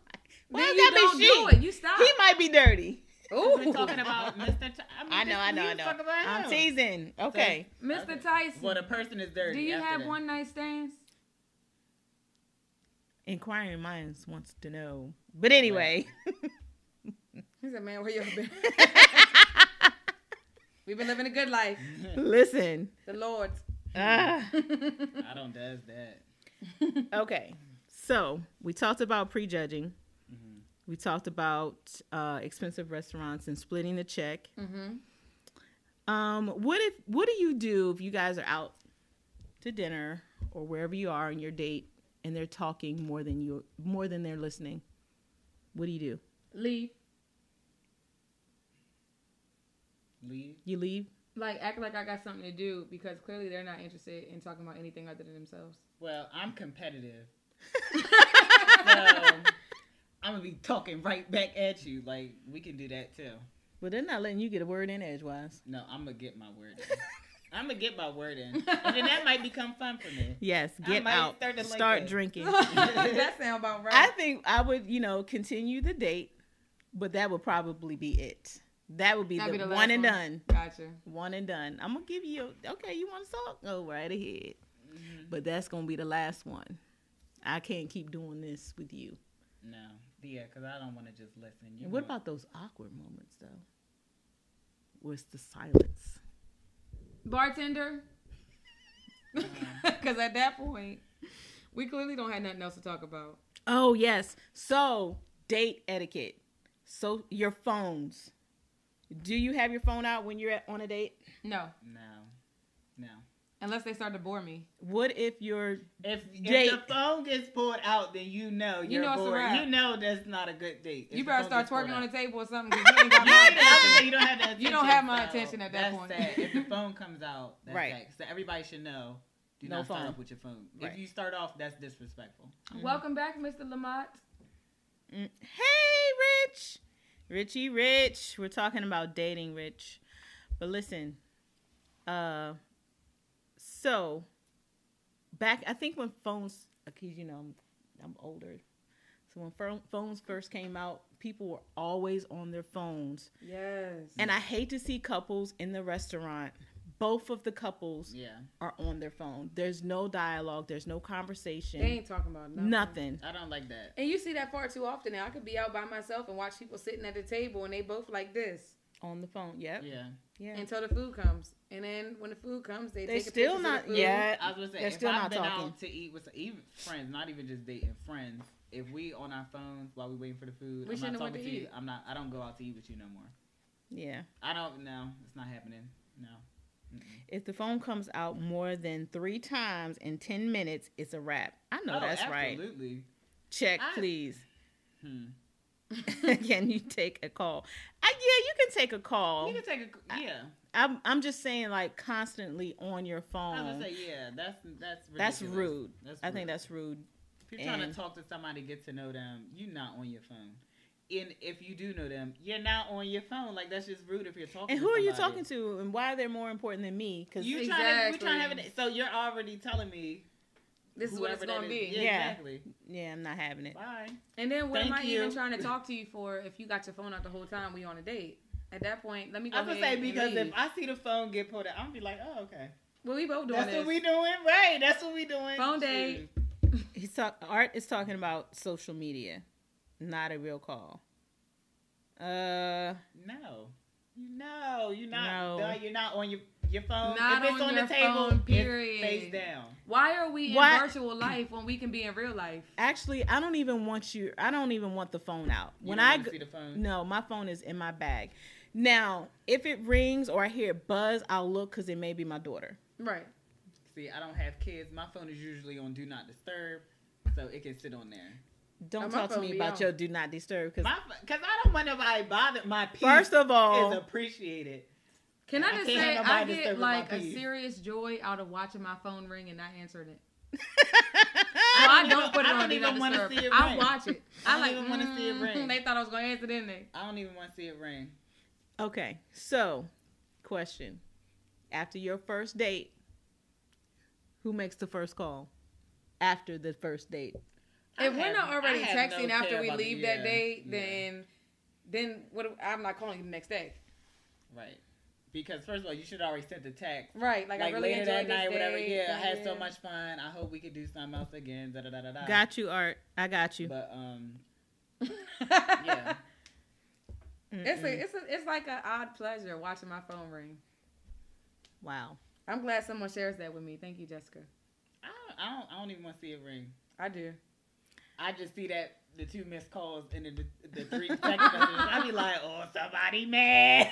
Why Then does you that don't be do she? it. You stop. He might be dirty. Ooh. We're talking about Mr. T- I, mean, I know, I know, I know. talk about I'm him. teasing. Okay. Mr. Okay. Tyson, Well, the person is dirty. do you after have that. one night stands? Inquiring minds wants to know. But anyway. He said, "Man, where you been? We've been living a good life. Listen. The Lord's." Ah. I don't does that. okay. So we talked about prejudging. Mhm. We talked about uh, expensive restaurants and splitting the check. mm-hmm. Um, what if? What do you do if you guys are out to dinner or wherever you are on your date and they're talking more than you more than they're listening? What do you do? Leave. Leave. You leave? Like act like I got something to do because clearly they're not interested in talking about anything other than themselves. Well, I'm competitive. so I'm gonna be talking right back at you. Like we can do that too. Well, they're not letting you get a word in edgewise. No, I'm gonna get my word in. I'm gonna get my word in, and then that might become fun for me. Yes, I get might out. start to like Start drinking. that sound about right. I think I would, you know, continue the date, but that would probably be it. That would be That'd the, be the one last and one. done. Gotcha. One and done. I'm gonna give you. Okay, you want to talk? Go right ahead. Mhm. But that's gonna be the last one. I can't keep doing this with you. No, yeah, because I don't want to just listen. You what know- about those awkward moments though? Where's the silence? Bartender. Because at that point, we clearly don't have nothing else to talk about. Oh yes. So date etiquette. So your phones. Do you have your phone out when you're at, on a date? No, No, no. unless they start to bore me. What if you're If, Date. if the phone gets pulled out, then you know You you're know bored. You know that's not a good date. If you better start twerking on the table or something you ain't got You, my attention. you don't have that You don't have my so attention at that that's point. sad. If the phone comes out, that's Right. right. So everybody should know. Do No not start phone. off with your phone. Right. If you start off, that's disrespectful. Welcome back, Mr. Lamont. Mm. Hey, Rich. Richie Rich. We're talking about dating, Rich. But listen, uh, so back, I think when phones, because you know, I'm, I'm older. So when phones first came out, people were always on their phones. Yes. And I hate to see couples in the restaurant. Both of the couples Yeah. are on their phone. There's no dialogue. There's no conversation. They ain't talking about nothing. Nothing. I don't like that. And you see that far too often now. I could be out by myself and watch people sitting at the table and they both like this On the phone. Yep. Yeah. Yeah. until the food comes. And then when the food comes, they, They take a still of not. the food. Yeah. I was gonna say They're if still I've not been talking. out to eat with even friends, not even just dating friends. If we on our phones while we waiting for the food, We I'm shouldn't not talking to to you. I'm not. I don't go out to eat with you no more. Yeah. I don't. No, it's not happening. No. If the phone comes out more than three times in 10 minutes, it's a wrap. I know Oh, that's right. Absolutely. Check, I- please. Hmm. can you take a call? I, yeah, you can take a call. You can take a. Yeah. I'm, I'm just saying, like, constantly on your phone. I was gonna say yeah. That's that's That's rude. That's I think that's rude. If you're trying and- to talk to somebody, get to know them. You're not on your phone. And if you do know them, you're not on your phone. Like that's just rude if you're talking. And to who are you talking to, and why are they're more important than me? Because You trying to, we Exactly. trying to have it. So you're already telling me This is what it's going to that is- be. Yeah, Yeah. exactly. yeah, I'm not having it. Bye. And then what am I you. even trying to talk to you for if you got your phone out the whole time we on a date? At that point, let me go I was ahead gonna say because if I see the phone get pulled out, I'm gonna be like, oh okay. well, we both doing That's this. what we doing, right? That's what we doing. Phone date. He's talk. Art is talking about social media, not a real call. Uh, No, you no, you're not. No. No. You're not on your your phone. Not if it's on on, your the table, phone, period. face down. Why are we in Why- virtual life when we can be in real life? actually, I don't even want you. I don't even want the phone out You when don't I wanna go, see the phone. No, my phone is in my bag. Now, if it rings or I hear it buzz, I'll look because it may be my daughter. Right. See, I don't have kids. My phone is usually on do not disturb, so it can sit on there. Don't my talk to me about on. your do not disturb because because I don't want nobody bother my peace. first of all, is appreciated. Can I I just can't say I get like a peace. serious joy out of watching my phone ring and not answering it. So I I don't don't even- put it I on don't do even wanna disturb. see it I ring. watch it. I I, don't like. even wanna see it mm, ring. They thought I was gonna answer, didn't they? I don't even want to see it ring. okay. So, question: After your first date, who makes the first call? After the first date, I If we're have- not already I have no texting after we about the- leave yeah, that date, yeah, then then what? I'm not calling you the next day. right. Because first of all, you should already send the text. Right. Like, Like, I really later enjoyed that this night, whatever. date, Yeah, I had so much fun. I hope we could do something else again. Da da da da da. got you, Art. I got you. But um, yeah. It's a, it's a, it's like an odd pleasure watching my phone ring. wow. I'm glad someone shares that with me. Thank you, Jessica. I don't, I don't. I don't even want to see it ring. I do. I just see that the two missed calls and then the, the three text messages. I be like, oh, somebody mad.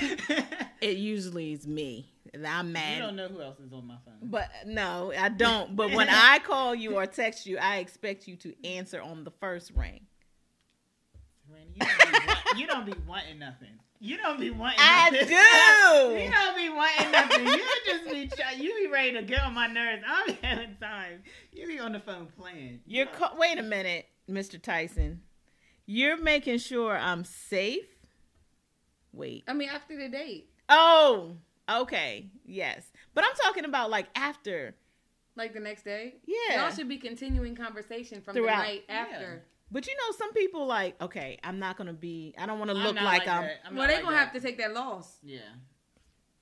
It usually is me. I'm mad. you don't know who else is on my phone. But no, I don't. But when I call you or text you, I expect you to answer on the first ring. Randy, you don't, be want, you don't be wanting nothing. You don't be wanting. I nothing. do. You don't be wanting nothing. You just be try, you be ready to get on my nerves. I don't be having time. You be on the phone playing. You're ca- wait a minute, Mr. Tyson. You're making sure I'm safe. Wait. I mean, after the date, Oh, okay. Yes. But I'm talking about like after. like the next day. Yeah. Y'all should be continuing conversation from Throughout. the night after. But you know, some people like, okay, I'm not gonna be. I don't want to I'm look not like, I'm. I'm well, not they like gonna that. have to take that loss. Yeah,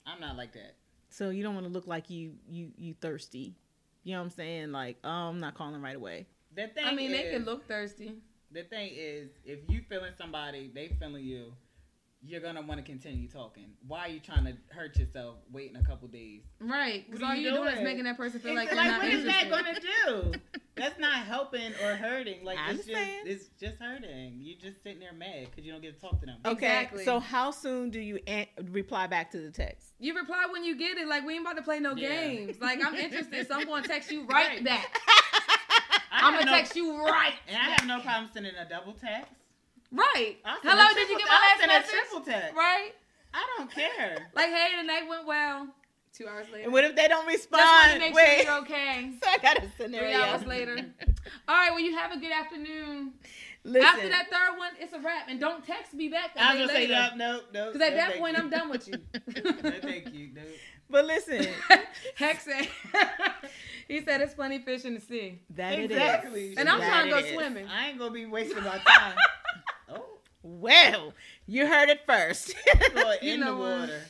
I'm not like that. So you don't want to look like you you you thirsty. You know what I'm saying? Like, oh, I'm not calling right away. The thing I mean, is, they can look thirsty. The thing is, if you feeling somebody, they feeling you. You're gonna want to continue talking. Why are you trying to hurt yourself waiting a couple days? Right. Because all you you doing is making that person feel like It's they're not what is that interested. gonna do? That's not helping or hurting. Like I it's just understand. it's just hurting. You're just sitting there mad because you don't get to talk to them. Okay. Exactly. So how soon do you an- reply back to the text? You reply when you get it. Like we ain't about to play no Yeah. games. Like I'm interested, so I'm gonna text you right, Right. back. I I'm gonna no- text you right. And I have no problem sending a double text. Right. I'll Hello, a did you get my I'll last message? a triple text. Right. I don't care. Like, hey, the night went well. Two hours later. And what if they don't Just want to respond? make Wait. sure you're okay. So I got a scenario. Three hours later. All right. Well, you have a good afternoon. Listen, After that third one, it's a wrap, and don't text me back. a I day was gonna say later. no, no, no. Because at no, that point, you. I'm done with you. no, thank you. No. but listen, Heck said, he said it's funny fish in the sea. that it is. Exactly. And I'm That trying to go it is. swimming. I ain't gonna be wasting my time. Well, you heard it first. go You in know the what? water.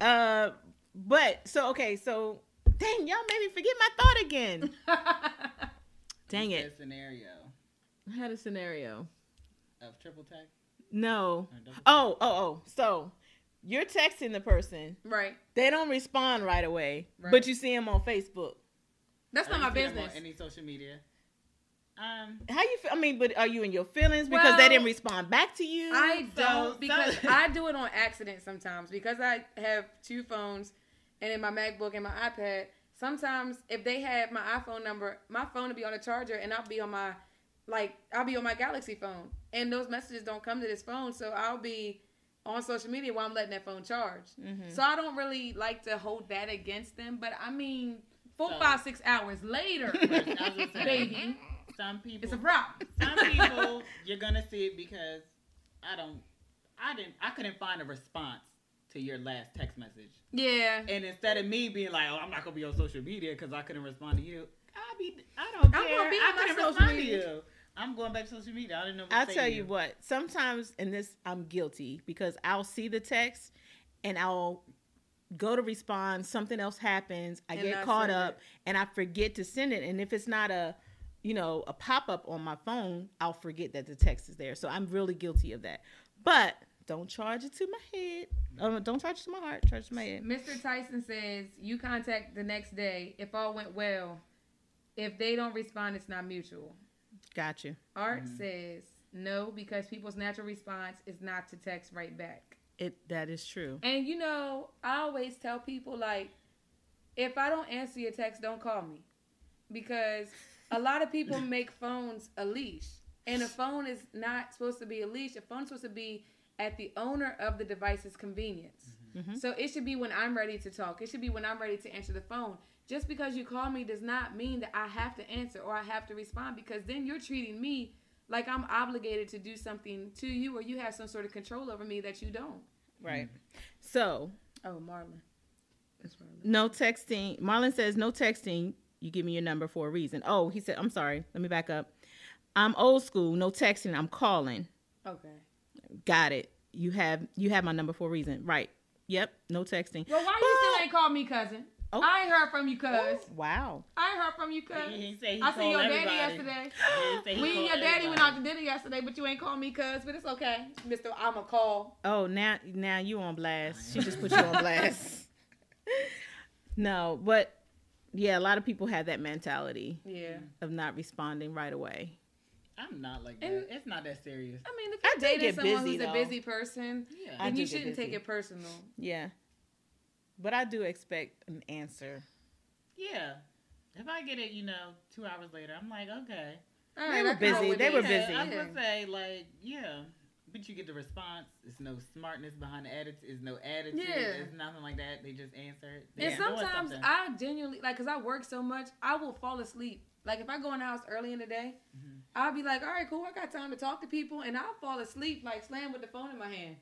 uh, but so okay, so dang, y'all made me forget my thought again. Dang You it, said Scenario I had a scenario. of triple text. No. Oh, oh, oh. So you're texting the person. right. They don't respond right away, Right. but you see them on Facebook. That's not my didn't see them on business. Any social media. Um, How you feel? I mean, but are you in your feelings because they didn't respond back to you? I So- don't because so- I do it on accident sometimes because I have two phones and in my MacBook and my iPad. Sometimes if they have my iPhone number, my phone will be on a charger and I'll be on my like I'll be on my Galaxy phone and those messages don't come to this phone, so I'll be on social media while I'm letting that phone charge. Mhm. So I don't really like to hold that against them, but I mean, four, So- five, six hours later, I was gonna say, baby, some people. it's a problem. some people you're gonna see it because I don't. I didn't. I couldn't find a response to your last text message. Yeah. And instead of me being like, "Oh, I'm not gonna be on social media because I couldn't respond to you," I be. I don't care. I'm gonna be I on my couldn't social respond media. to you. I'm going back to social media. I didn't know. What I'll to tell to you what. Sometimes in this, I'm guilty because I'll see the text and I'll go to respond. Something else happens. I And get not caught send up and I forget to send it. And if it's not a, you know, a pop up on my phone, I'll forget that the text is there. So I'm really guilty of that. But don't charge it to my head. Oh, don't charge it to my heart. Charge it to my head. Mr. Tyson says you contact the next day if all went well. If they don't respond, it's not mutual. Got you. Art Mhm. says no because people's natural response is not to text right back. It that is true. And you know, I always tell people like, if I don't answer your text, don't call me, because a lot of people make phones a leash, and a phone is not supposed to be a leash. A phone's supposed to be at the owner of the device's convenience. Mhm. So it should be when I'm ready to talk. It should be when I'm ready to answer the phone. Just because you call me does not mean that I have to answer or I have to respond because then you're treating me like I'm obligated to do something to you or you have some sort of control over me that you don't. Right. So Oh, Marlon. That's Marlon. No texting. Marlon says no texting. You give me your number for a reason. Oh, he said, I'm sorry. Let me back up. I'm old school. No texting. I'm calling. Okay. Got it. You have you have my number for a reason. Right. Yep. No texting. Well, why you still ain't called me, cousin? Oh. I ain't heard from you, cuz. Wow. I ain't heard from you, cuz. He, he I seen called your daddy yesterday. Yeah, he said he We and called your daddy went out to dinner yesterday, but you ain't called me, cuz. But it's okay, Mister. I'm a call. Oh, now now you on blast. She just put you on blast. no, but yeah, a lot of people have that mentality Yeah. of not responding right away. I'm not like And- that. It's not that serious. I mean, if I you're do dating get someone busy, who's though. a busy person, Yeah. I then you shouldn't take it personal. Yeah. But I do expect an answer. Yeah. If I get it, you know, two hours later, I'm like, okay. All They right, were I can roll busy. They were busy. I was say, like, yeah. But you get the response. It's no smartness behind the attitude. It's no attitude. Yeah. It's nothing like that. They just answer. it. They And sometimes. I genuinely like, cause I work so much, I will fall asleep. Like if I go in the house early in the day, Mhm. I'll be like, all right, cool, I got time to talk to people, and I'll fall asleep, like slam with the phone in my hand,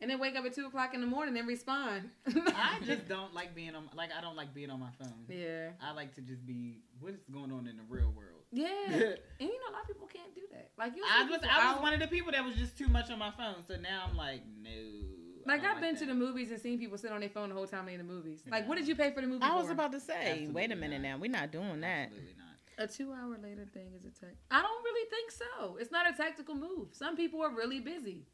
and then wake up at two o'clock in the morning and respond. I just don't like being on. Like, I don't like being on my phone. yeah, I like to just be. What's going on in the real world? Yeah, and you know a lot of people can't do that. Like you, I was. I was one of the people that was just too much on my phone. So now I'm like, no. Like I've been to the movies and seen people sit on their phone the whole time they in the movies. Like, what did you pay for the movie? I was for? about to say, Absolutely wait a minute not. now. We're not doing that. Absolutely not. A two hour later thing is a text. I don't really think so. It's not a tactical move. Some people are really busy.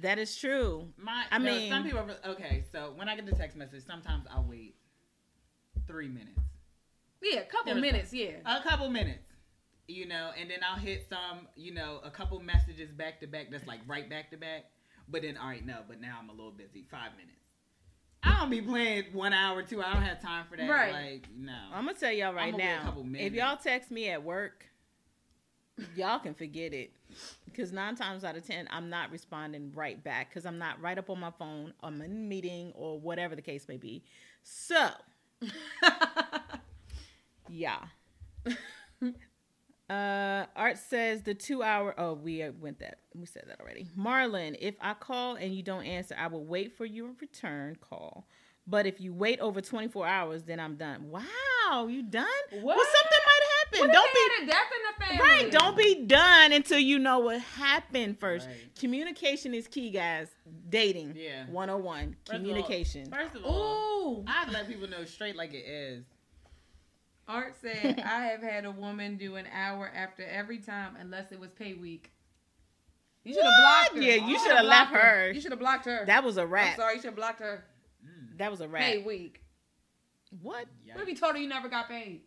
That is true. My, I no, mean- some people. Are, okay, so when I get the text message, sometimes I'll wait three minutes, Yeah, a couple There was minutes. Yeah. a couple minutes, you know, and then I'll hit some, you know, a couple messages back to back that's like right back to back. But then, all right, no, but now I'm a little busy. Five minutes. I don't be playing one hour, two. I don't have time for that. Right. Like, no. I'm gonna tell y'all right now. If y'all text me at work, y'all can forget it. Because nine times out of ten, I'm not responding right back because I'm not right up on my phone. I'm in a meeting or whatever the case may be. So, yeah. Uh, Art says the two hour. Oh, we uh, went that. We said that already. Marlon, if I call and you don't answer, I will wait for your return call. But if you wait over 24 hours, then I'm done. Wow, you done? What? Well, something might happen. What don't if be had a death in the family? right. Don't be done until you know what happened first. Right. Communication is key, guys. Dating. Yeah. 101. First of all- Communication. First of all, Ooh. I'd let people know straight like it is. Art said, I have had a woman do an hour after every time unless it was pay week. You should have blocked her. Yeah, you shoulda shoulda left blocked her. You should have blocked her. that was a I'm wrap. sorry, you should have blocked her. Mm. That was a wrap. Pay week. What? Yikes. What if you told her you never got paid?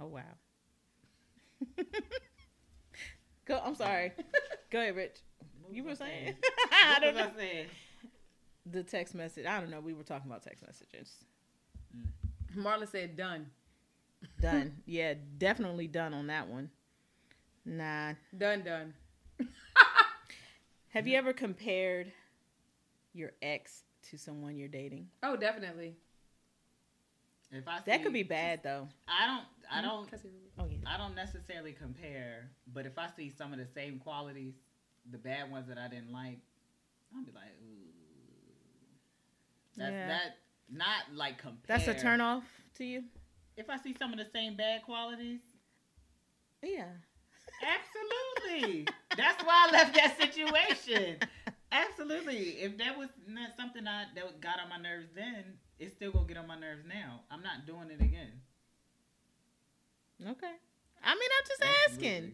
Oh wow. Go. I'm sorry. Go ahead, Rich. What You were was saying? I I don't was know. I saying? The text message. I don't know. We were talking about text messages. Marla said done. Done. yeah, definitely done on that one. Nah. Done, done. Have you ever compared your ex to someone you're dating? Oh, definitely. If I That see- could be bad though. I don't. I mm-hmm. don't. Oh yeah. I don't necessarily compare, but if I see some of the same qualities, the bad ones that I didn't like, I'll be like, ooh. That's Yeah. that. Not like compare. That's a turn off to you? If I see some of the same bad qualities, Yeah. absolutely. That's why I left that situation. Absolutely. If that was not something I, that got on my nerves then, it's still gonna get on my nerves now. I'm not doing it again. Okay. I mean, I'm just asking.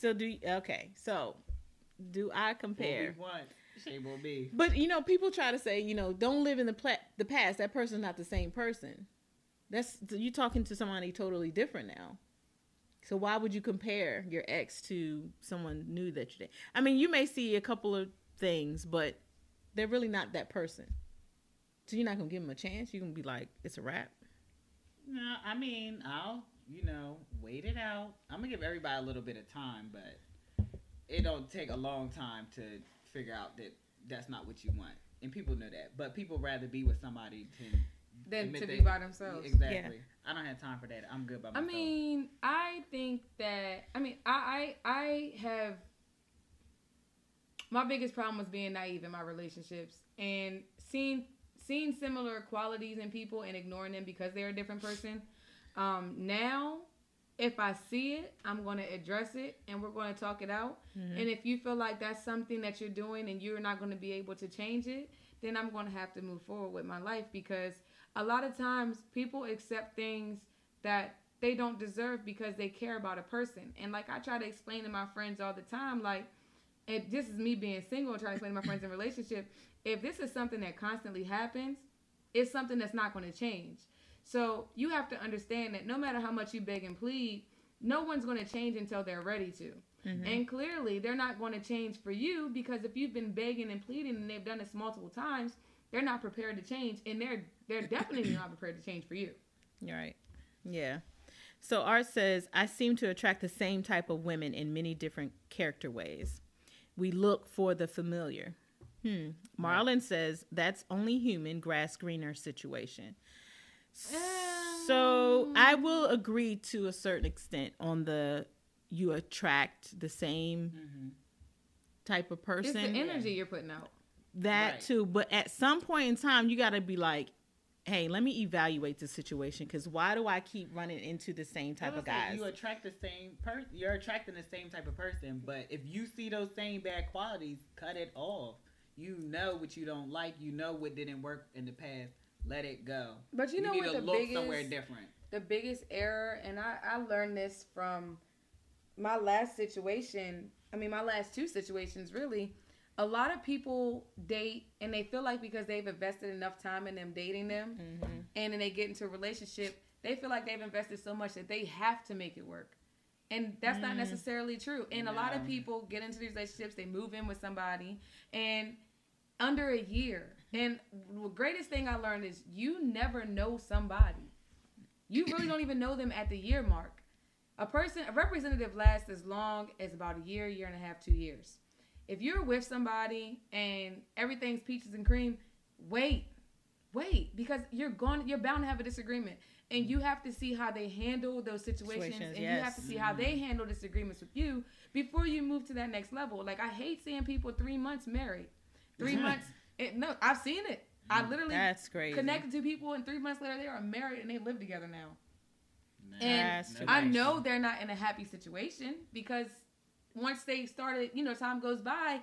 So do you, okay. So do I compare? What shame on me. But you know, people try to say, you know, don't live in the pla- the past. That person's not the same person. That's you talking to somebody totally different now. So why would you compare your ex to someone new that you date? I mean, you may see a couple of things, but they're really not that person. So you're not gonna give them a chance. You're gonna be like, it's a wrap. No, I mean, I'll, you know, wait it out. I'm gonna give everybody a little bit of time, but it don't take a long time to figure out that that's not what you want, and people know that. But people rather be with somebody to Than to that- be by themselves. Exactly. I don't have time for that. I'm good by myself. I mean, I think that I mean, I I, I have my biggest problem was being naive in my relationships and seeing seeing similar qualities in people and ignoring them because they're a different person. Um, now, if I see it, I'm going to address it and we're going to talk it out. Mm-hmm. And if you feel like that's something that you're doing and you're not going to be able to change it, then I'm going to have to move forward with my life because a lot of times people accept things that they don't deserve because they care about a person. And like I try to explain to my friends all the time, like, if this is me being single and trying to explain to my friends in relationship, if this is something that constantly happens, it's something that's not going to change. So you have to understand that no matter how much you beg and plead, no one's going to change until they're ready to. And clearly, they're not going to change for you because if you've been begging and pleading and they've done this multiple times, they're not prepared to change, and they're they're definitely not prepared to change for you. You're right. Yeah. So Art says, I seem to attract the same type of women in many different character ways. We look for the familiar. Hmm. Marlon says that's only human, grass greener situation. So I will agree to a certain extent on the you attract the same Mhm. type of person. It's person. the energy you're putting out. That Right. too, but at some point in time, you got to be like, "Hey, let me evaluate the situation because why do I keep running into the same type of guys?" You attract the same person. You're attracting the same type of person. But if you see those same bad qualities, cut it off. You know what you don't like. You know what didn't work in the past. Let it go. But you know need what to the look biggest somewhere different. the biggest error, and I, I learned this from my last situation. I mean, my last two situations, really. A lot of people date and they feel like because they've invested enough time in them dating them, Mhm. and then they get into a relationship, they feel like they've invested so much that they have to make it work. And that's not Mm. necessarily true. And a lot of people get into these relationships, they move in with somebody, and under a year. And the greatest thing I learned is you never know somebody. You really don't even know them at the year mark. A person, a representative lasts as long as about a year, year and a half, two years. If you're with somebody and everything's peaches and cream, wait, wait, because you're going, you're bound to have a disagreement, and you have to see how they handle those situations, Situations, and you have to see how they mm-hmm. handle disagreements with you before you move to that next level. Like I hate seeing people three months married, three months. It, no, I've seen it. I literally That's crazy. connected to people, and three months later they are married and they live together now. And I know they're not in a happy situation because once they started, you know, time goes by.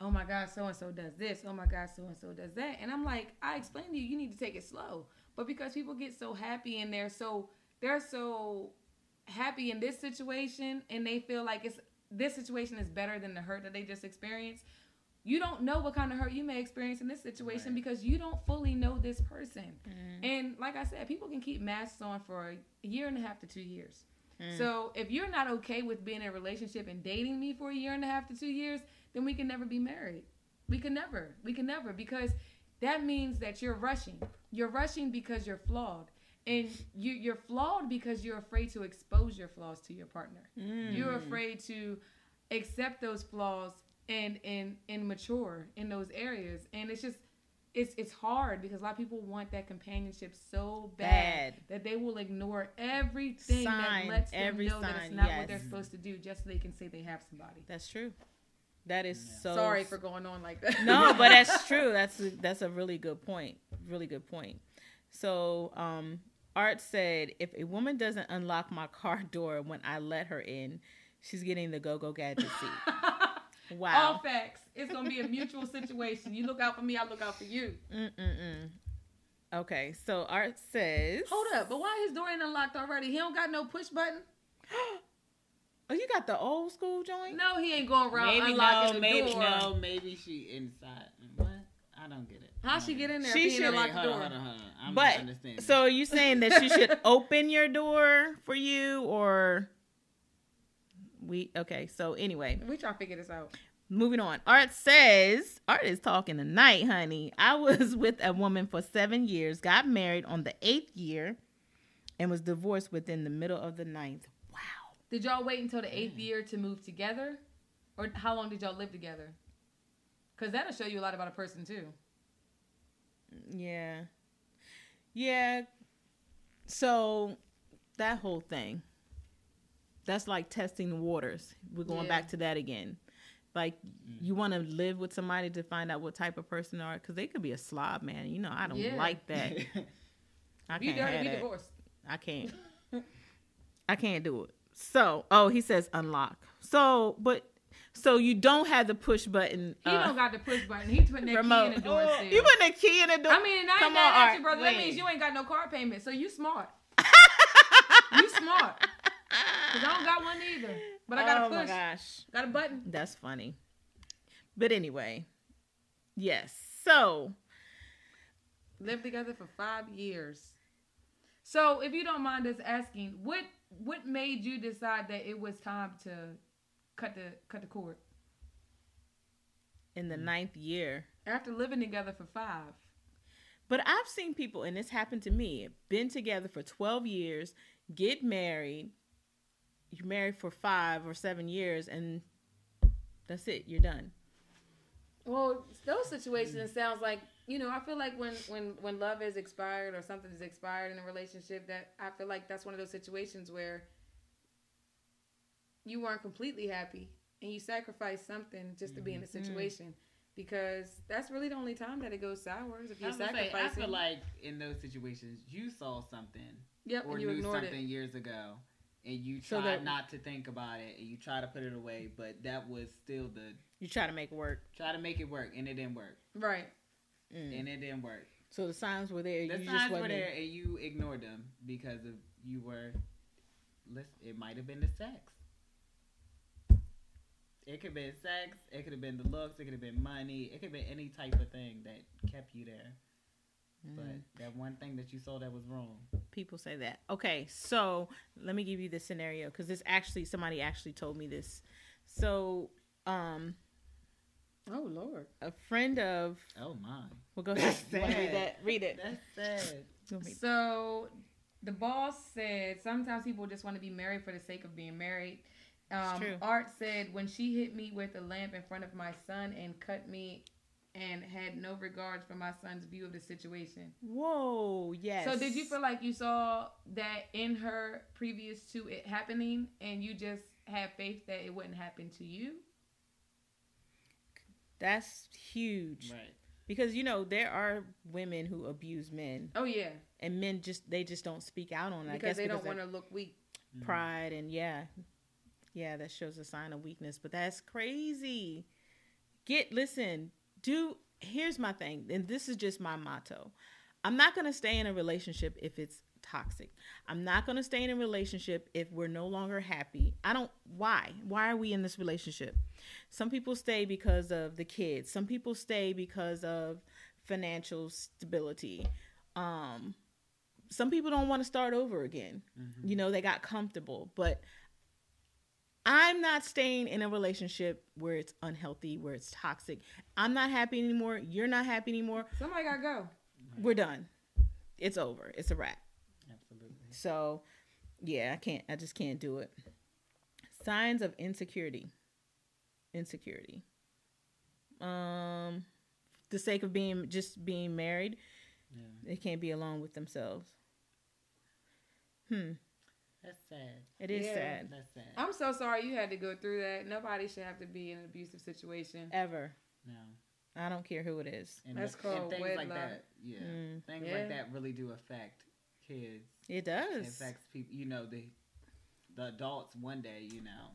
Oh my God, so and so does this. Oh my God, so and so does that. And I'm like, I explained to you, you need to take it slow. But because people get so happy and they're so they're so happy in this situation and they feel like it's this situation is better than the hurt that they just experienced. You don't know what kind of hurt you may experience in this situation Right. because you don't fully know this person. Mm. And like I said, people can keep masks on for a year and a half to two years. Mm. So if you're not okay with being in a relationship and dating me for a year and a half to two years, then we can never be married. We can never. We can never because that means that you're rushing. You're rushing because you're flawed. And you, you're flawed because you're afraid to expose your flaws to your partner. Mm. You're afraid to accept those flaws and and and mature in those areas. And it's just it's it's hard because a lot of people want that companionship so bad, Bad. that they will ignore everything Sign, that lets them every know that it's not yes. what they're supposed to do just so they can say they have somebody. That's true. That is Yeah. so. Sorry for going on like that. no, but that's true. That's a, that's a really good point. Really good point. So, um, Art said, if a woman doesn't unlock my car door when I let her in, she's getting the go go gadget seat. All facts. It's gonna be a mutual situation. You look out for me, I look out for you. Mm-mm-mm. Okay, so Art says, Hold up, but why his door ain't unlocked already? He don't got no push button. Oh, you got the old school joint? No, he ain't going around Maybe unlocking no, the maybe door. no, maybe she inside. What? I don't get it. How she get in there? She if he ain't should- unlocked Wait, the door. hold on, hold on. I'm But not understanding. so are you saying that she should open your door for you, or we? Okay, so anyway, We try to figure this out. Moving on. Art says, Art is talking tonight, honey. I was with a woman for seven years, got married on the eighth year, and was divorced within the middle of the ninth. Wow. Did y'all wait until the eighth year to move together, or how long did y'all live together? Because that'll show you a lot about a person too. Yeah. Yeah. So that whole thing. That's like testing the waters. We're going Yeah. back to that again. Like you want to live with somebody to find out what type of person they are because they could be a slob, man. You know, I don't Yeah. like that. I can't done have be that. divorced. I can't. I can't do it. So, oh, he says unlock. So, but so you don't have the push button. He uh, don't got the push button. He putting that remote. key in the door. Oh, you put the key in the door. I mean, I ain't Come mad on, at Art, you, brother. That means you ain't got no car payment, so you smart. you smart. Cause I don't got one either, but I got a push. oh a my push. gosh, Got a button. that's funny. But anyway, yes. So Lived together for five years. So, if you don't mind us asking, what what made you decide that it was time to cut the cut the cord in the mm. ninth year, after living together for five? but I've seen people, and this happened to me. Been together for twelve years, get married. You're married for five or seven years, and that's it. You're done. Well, those situations sounds like you know. I feel like when when when love is expired or something is expired in a relationship, that I feel like that's one of those situations where you weren't completely happy and you sacrificed something just to be in a mm-hmm. mm. situation because that's really the only time that it goes sour is if you're was gonna say, I sacrificing. feel like in those situations, you saw something yep, or and you knew ignored something it. years ago, and you So tried that- not to think about it, and you try to put it away, but that was still the You try to make it work. try to make it work, and it didn't work, Right. Mm. and it didn't work. So the signs were there. The you just signs were there, and you ignored them because of you were. Listen, it might have been the sex. It could have been sex. It could have been the looks. It could have been money. It could have been any type of thing that kept you there. But that one thing that you saw that was wrong. People say that. Okay, so let me give you the scenario because this actually somebody actually told me this. So, um, Oh Lord. a friend of Oh my. well, go ahead. That's You wanna read that? Read it. That's sad. So the boss said sometimes people just want to be married for the sake of being married. Um, true. Art said when she hit me with a lamp in front of my son and cut me and had no regards for my son's view of the situation. Whoa, yes. So did you feel like you saw that in her previous to it happening and you just had faith that it wouldn't happen to you? that's huge Right. because you know there are women who abuse men Oh yeah, and men just they just don't speak out on it. I because guess they don't want to look weak. Mm-hmm. pride and yeah yeah that shows a sign of weakness but that's crazy get listen do here's my thing and this is just my motto. I'm not going to stay in a relationship if it's toxic. I'm not going to stay in a relationship if we're no longer happy. I don't why? Why are we in this relationship? Some people stay because of the kids. Some people stay because of financial stability. Um some people don't want to start over again. Mm-hmm. you know they got comfortable but i'm not staying in a relationship where it's unhealthy where it's toxic. I'm not happy anymore. You're not happy anymore. Somebody gotta go. we're done. It's over. It's a wrap. Absolutely. so yeah i can't i just can't do it. Signs of insecurity. Insecurity. Um the sake of being just being married Yeah. they can't be alone with themselves. Hmm That's sad. it is Yeah. sad That's sad. I'm so sorry you had to go through that. Nobody should have to be in an abusive situation. ever no. I don't care who it is. And That's the- and called things like wedlock. that. Yeah. Mm. Things Yeah. like that really do affect kids. It It does. affects people. You know the the adults one day. You know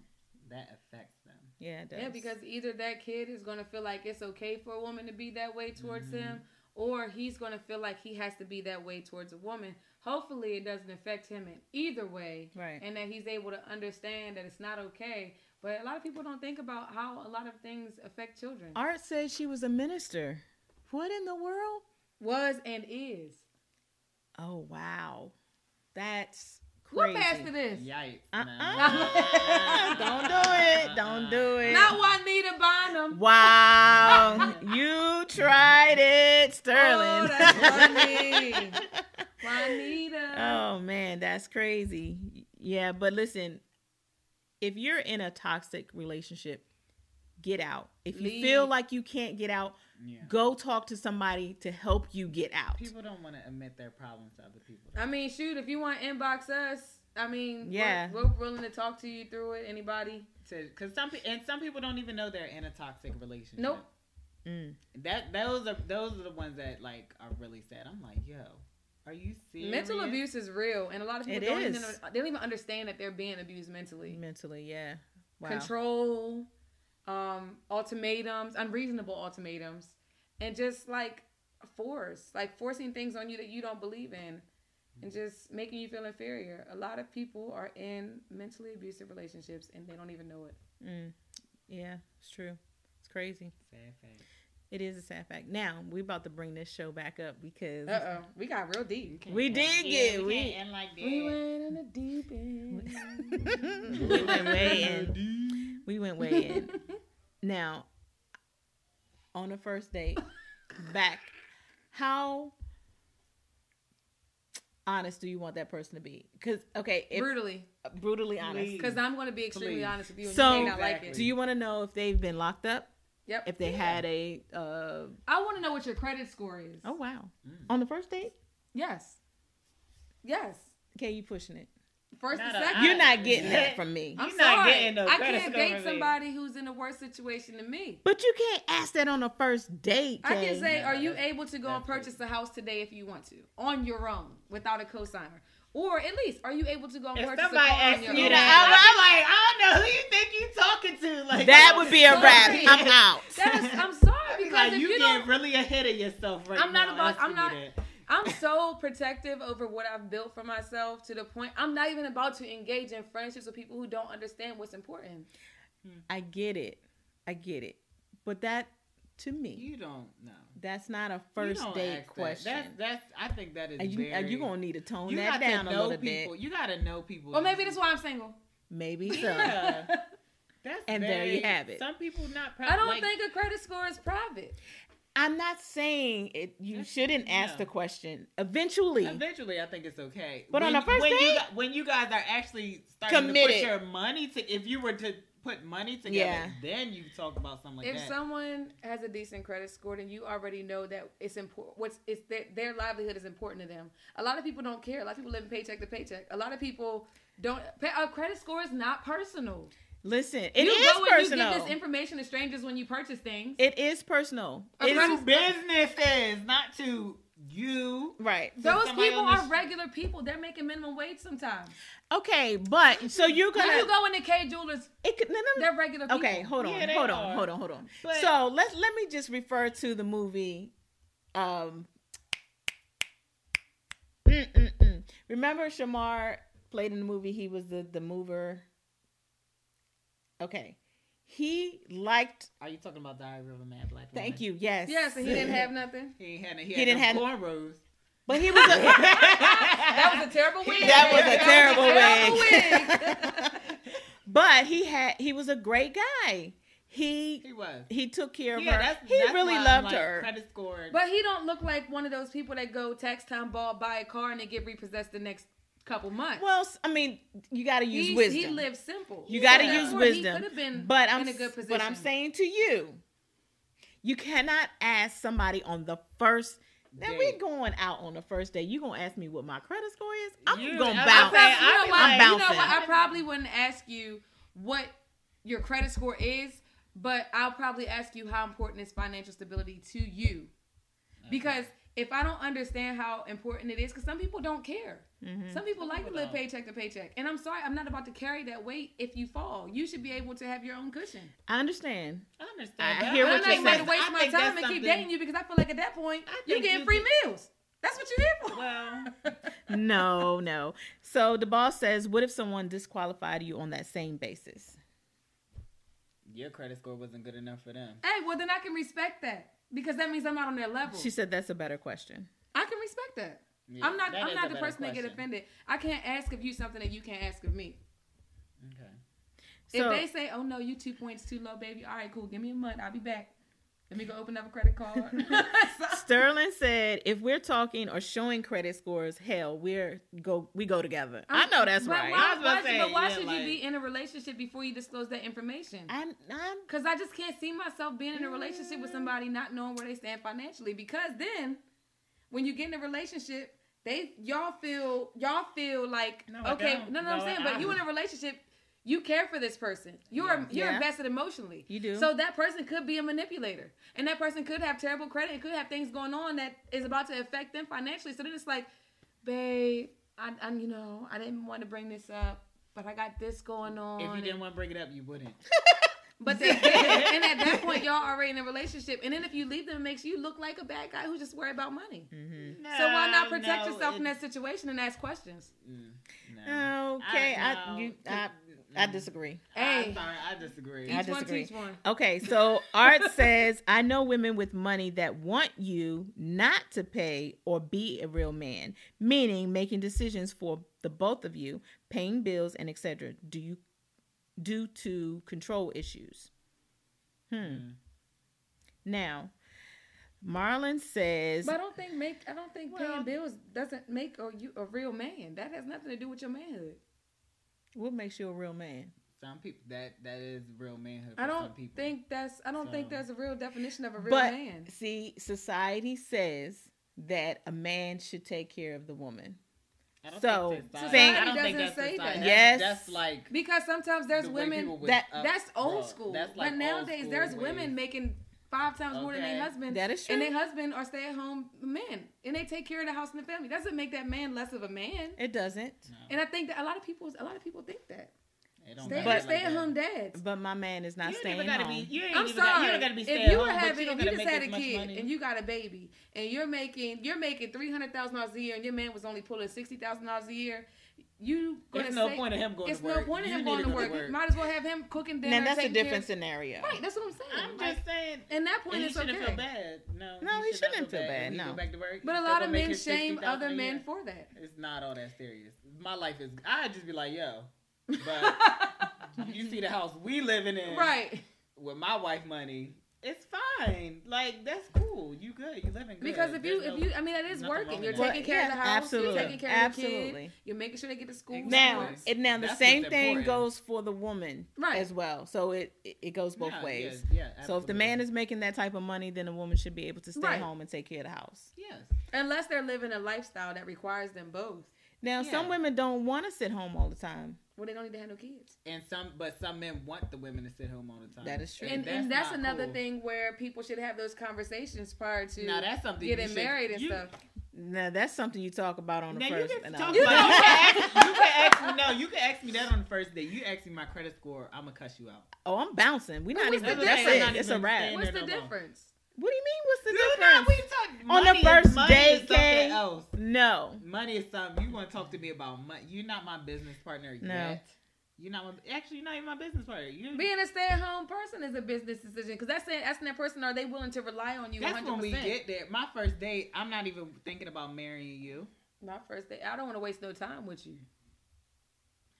that affects them. Yeah, it does. Yeah, because either that kid is going to feel like it's okay for a woman to be that way towards Mhm. him, or he's going to feel like he has to be that way towards a woman. Hopefully, it doesn't affect him in either way, right. and that he's able to understand that it's not okay. But a lot of people don't think about how a lot of things affect children. Art said she was a minister. What in the world? Was and is. Oh wow, that's What crazy. passed to this? Yikes! Uh-uh. Don't do it. Don't do it. Not Juanita Bynum. Wow, you tried it, Sterling. Oh, that's funny. Juanita. oh man, that's crazy. Yeah, but listen, if you're in a toxic relationship, get out. If you Leave. feel like you can't get out, Yeah. go talk to somebody to help you get out. People don't want to admit their problems to other people. I mean, shoot, if you want to inbox us, I mean, Yeah. we're, we're willing to talk to you through it. Anybody? Because some pe- and some people don't even know they're in a toxic relationship. Nope. Mm. That those are those are the ones that like are really sad. I'm like, yo, are you serious? Mental abuse is real, and a lot of people It don't is. even they don't even understand that they're being abused mentally. Mentally, yeah. Wow. Control, um, ultimatums, unreasonable ultimatums, and just like force, like forcing things on you that you don't believe in, and just making you feel inferior. A lot of people are in mentally abusive relationships and they don't even know it. Mm. Yeah, it's true. It's crazy. Sad fact. It is a sad fact. Now we about to bring this show back up because Uh oh, we got real deep. We end- did yeah, get- we we- end like that. We went in the deep end. we went way in. We went way in. Now, on the first date, back, how honest do you want that person to be? Because okay, if, Brutally, brutally honest. Because I'm going to be extremely Please. honest with you, and So- you may not like it. Do you want to know if they've been locked up? Yep. If they had a uh I want to know what your credit score is. oh wow Mm. on the first date? Yes. Yes. Okay, you pushing it. First Not and a- second. You're not getting that from me. I'm You're not sorry. getting no I credit can't score date from me. somebody who's in a worse situation than me. But you can't ask that on a first date. I can say, Yeah, are you able to go and purchase a house today if you want to, on your own, without a cosigner? Or at least, are you able to go and If purchase a car on asks your you own? that, I'm, I'm like, I don't know who you think you're talking to. Like that would be a Sorry. wrap. I'm out. That's, I'm sorry because like, if you, you, getting don't, really ahead of yourself right now. I'm not now. about- I'm not- that. I'm so protective over what I've built for myself to the point I'm not even about to engage in friendships with people who don't understand what's important. I get it. I get it. But that to me. You don't know. That's not a You first don't date ask that. question. That's that's. I think that is and you, very. you gonna need to tone you that down to a little people. bit. You got to know people. Well, maybe that's why I'm single. Maybe so. Yeah. That's And there you have it. Some people not. Proud, I don't like, think a credit score is private. I'm not saying it. You That's- shouldn't ask yeah. the question. Eventually, Eventually, I think it's okay. But on when, a first when you date? gu- when you guys are actually starting Committed. to put your money to, if you were to put money together, Yeah. then you talk about something like if that. someone has a decent credit score, then you already know that it's important. What's it's their, their livelihood is important to them. A lot of people don't care. A lot of people live paycheck to paycheck. A lot of people don't. A credit score is not personal. listen. It you is go personal. you give this information to strangers when you purchase things. it is personal. A It is- credit- to businesses, not to you. right. Those people are this- regular people. They're making minimum wage sometimes. Okay, but so you're gonna. you go into Kay Jewelers, it could, no, no, no. they're regular people. Okay, hold on, Yeah, they hold on, hold on, hold on. But- so let let me just refer to the movie. Um, mm, mm, mm. remember Shemar played in the movie. He was the the mover. Okay, he liked. Are you talking about Diary of a Mad Black Woman? Thank you. Yes. Yes, and he didn't have nothing. He had he, He didn't them have- cornrows. But he was. A, That was a terrible wig. That was a terrible That was a wig. but he had. He was a great guy. He He was. he took care of Yeah, her. that's, he that's really why I'm loved like, her. Credit score. But he don't look like one of those people that go tax time ball, buy a car, and they get repossessed the next couple months. Well, I mean, you got to use He- wisdom. He lived simple. You got to use Or He wisdom. been but I'm in a good position. but I'm saying to you, you cannot ask somebody on the first. Now we Date. going out on the first day. You gonna ask me what my credit score is? I'm You- gonna I- bounce. I- you know I'm what? You know what? I probably wouldn't ask you what your credit score is, but I'll probably ask you how important is financial stability to you. Because if I don't understand how important it is, because some people don't care. Mhm. Some people like to live don't. paycheck to paycheck. And I'm sorry, I'm not about to carry that weight if you fall. You should be able to have your own cushion. I understand. I understand. I that. hear But what I'm not you're even going to waste I my time that's and keep dating you because I feel like at that point, you're getting you free could- meals. That's what you're here for. Well, No, no. So the boss says, "What if someone disqualified you on that same basis?" your credit score wasn't good enough for them. hey, well, then I can respect that because that means I'm not on their level. She said, "That's a better question." I can respect that. Yeah, I'm not. that I'm not the better person that get offended. I can't ask of you something that you can't ask of me. Okay. So if they say, "Oh no, you two points too low, baby," all right, cool. Give me a month. I'll be back. Let me go open up a credit card. Sterling said, "If we're talking or showing credit scores, hell, we're go we go together." i know that's but right. Why, I was why- say, but why yeah, should like- you be in a relationship before you disclose that information? I'm, I'm Because I just can't see myself being in a relationship with somebody not knowing where they stand financially. Because then, when you get in a relationship, they y'all feel y'all feel like No, okay, don't. no, no, I'm No, saying, I but you in a relationship, you care for this person. You're Yeah. you're Yeah. invested emotionally. You do. So that person could be a manipulator, and that person could have terrible credit and could have things going on that is about to affect them financially. So then it's like, babe, I, I you know I didn't want to bring this up. But I got this going on. If you didn't want to bring it up, you wouldn't. but they did. and at that point, y'all already in a relationship. And then if you leave them, it makes you look like a bad guy who just worried about money. Mm-hmm. so why not protect no, yourself in that situation and ask questions? Mm, no. Okay, I, no. you, I, I disagree. Hey. I'm sorry, I disagree. I Each one disagree. teach one. Okay, so Art says, I know women with money that want you not to pay or be a real man, meaning making decisions for the both of you, paying bills and etc. Do you due to control issues? Hmm. Mm. Now, Marlon says, But I don't think make I don't think Well- paying bills doesn't make or you a real man. That has nothing to do with your manhood. "What makes you a real man?" Some people that that is real manhood. For I some don't people. think that's I don't think So- there's a real definition of a real But man. see, society says that a man should take care of the woman. I don't so, think society, saying- I don't think doesn't that's say society. that. That's, Yes. that's like Because sometimes there's the women that- That's old brought. school. That's like but nowadays, old there's school women making five times more than their husband. That is true. And their husband are stay at home men. And they take care of the house and the family. Doesn't make that man less of a man. It doesn't. No, And I think that a lot of people a lot of people think that. Stay, gotta But- stay like at home dads. But my man is not You ain't staying even gotta home. be. You ain't I'm even got, sorry. you don't gotta be stay if you were home, but having, you if you just had a kid money. and you got a baby and you're making you're making three hundred thousand dollars a year and your man was only pulling sixty thousand dollars a year, you gonna There's no say, point in him going it's to no point in You him going to go work. Might as well have him cooking dinner. Now that's a taking care different scenario. Right, that's what I'm saying. I'm Like, just saying. and that point. point And he shouldn't okay. feel bad. No, No, he should not shouldn't feel bad, When no. back to work, But a lot of men shame other men for that. It's not all that serious. My life is. I'd just be like, yo, but you see the house we living in, right. With my wife money, it's fine. Like that's cool. You good. You living good. Because if you, There's if you, I mean, that is working. You're taking care of the Yeah, house. absolutely. You're taking care of the Absolutely. kid. You're making sure they get to school. Now, somewhere. it, now the That's same thing important. goes for the woman Right. as well. So it it, it goes both Nah, ways. Yeah, yeah, So if the man is making that type of money, then the woman should be able to stay Right. home and take care of the house. yes, unless they're living a lifestyle that requires them both. Now, some women don't want to sit home all the time. Well, they don't need to have no kids. and some, but some men want the women to sit home all the time. That is true. And and that's not another cool. thing where people should have those conversations prior to Now that's something getting should- married and you- stuff. Now, that's something you talk about on the Now first. you can no. talk You about, you, can ask, you can ask me no, you can ask me that on the first date. You ask me my credit score, I'm gonna cuss you out. oh, I'm bouncing. We're not even. That's it. It's a even wrap. What's the no more. difference? What do you mean? What's the Dude, difference? no, we talk, On the first is, money date, is something Kay? else. No. Money is something you want to talk to me about. Money. You're not my business partner No. yet. You're not my, actually. You're not even my business partner. You Being a stay-at-home person is a business decision because that's saying asking that person are they willing to rely on you. That's 100%. when we get there. My first date, I'm not even thinking about marrying you. My first date. I don't want to waste no time with you.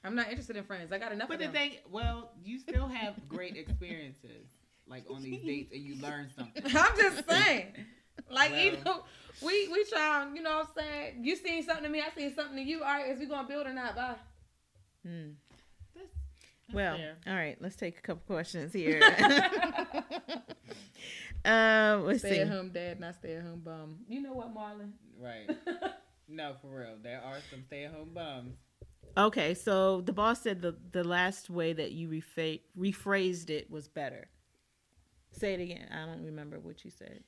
I'm not interested in friends. I got enough But of the them. thing, well, you still have great experiences, like on these dates, and you learn something. I'm just saying. Like you know, we we try. You know what I'm saying? You seen something to me. I seen something to you. All right, is we gonna build or not? Bye. Hmm. That's- that's Well, fair. all right. Let's take a couple questions here. um, let's Stay see. at home dad, not stay at home bum. You know what, Marlon? right. No, for real. There are some stay-at-home bums. Okay, so the boss said the the last way that you refa- rephrased it was better. Say it again. I don't remember what you said.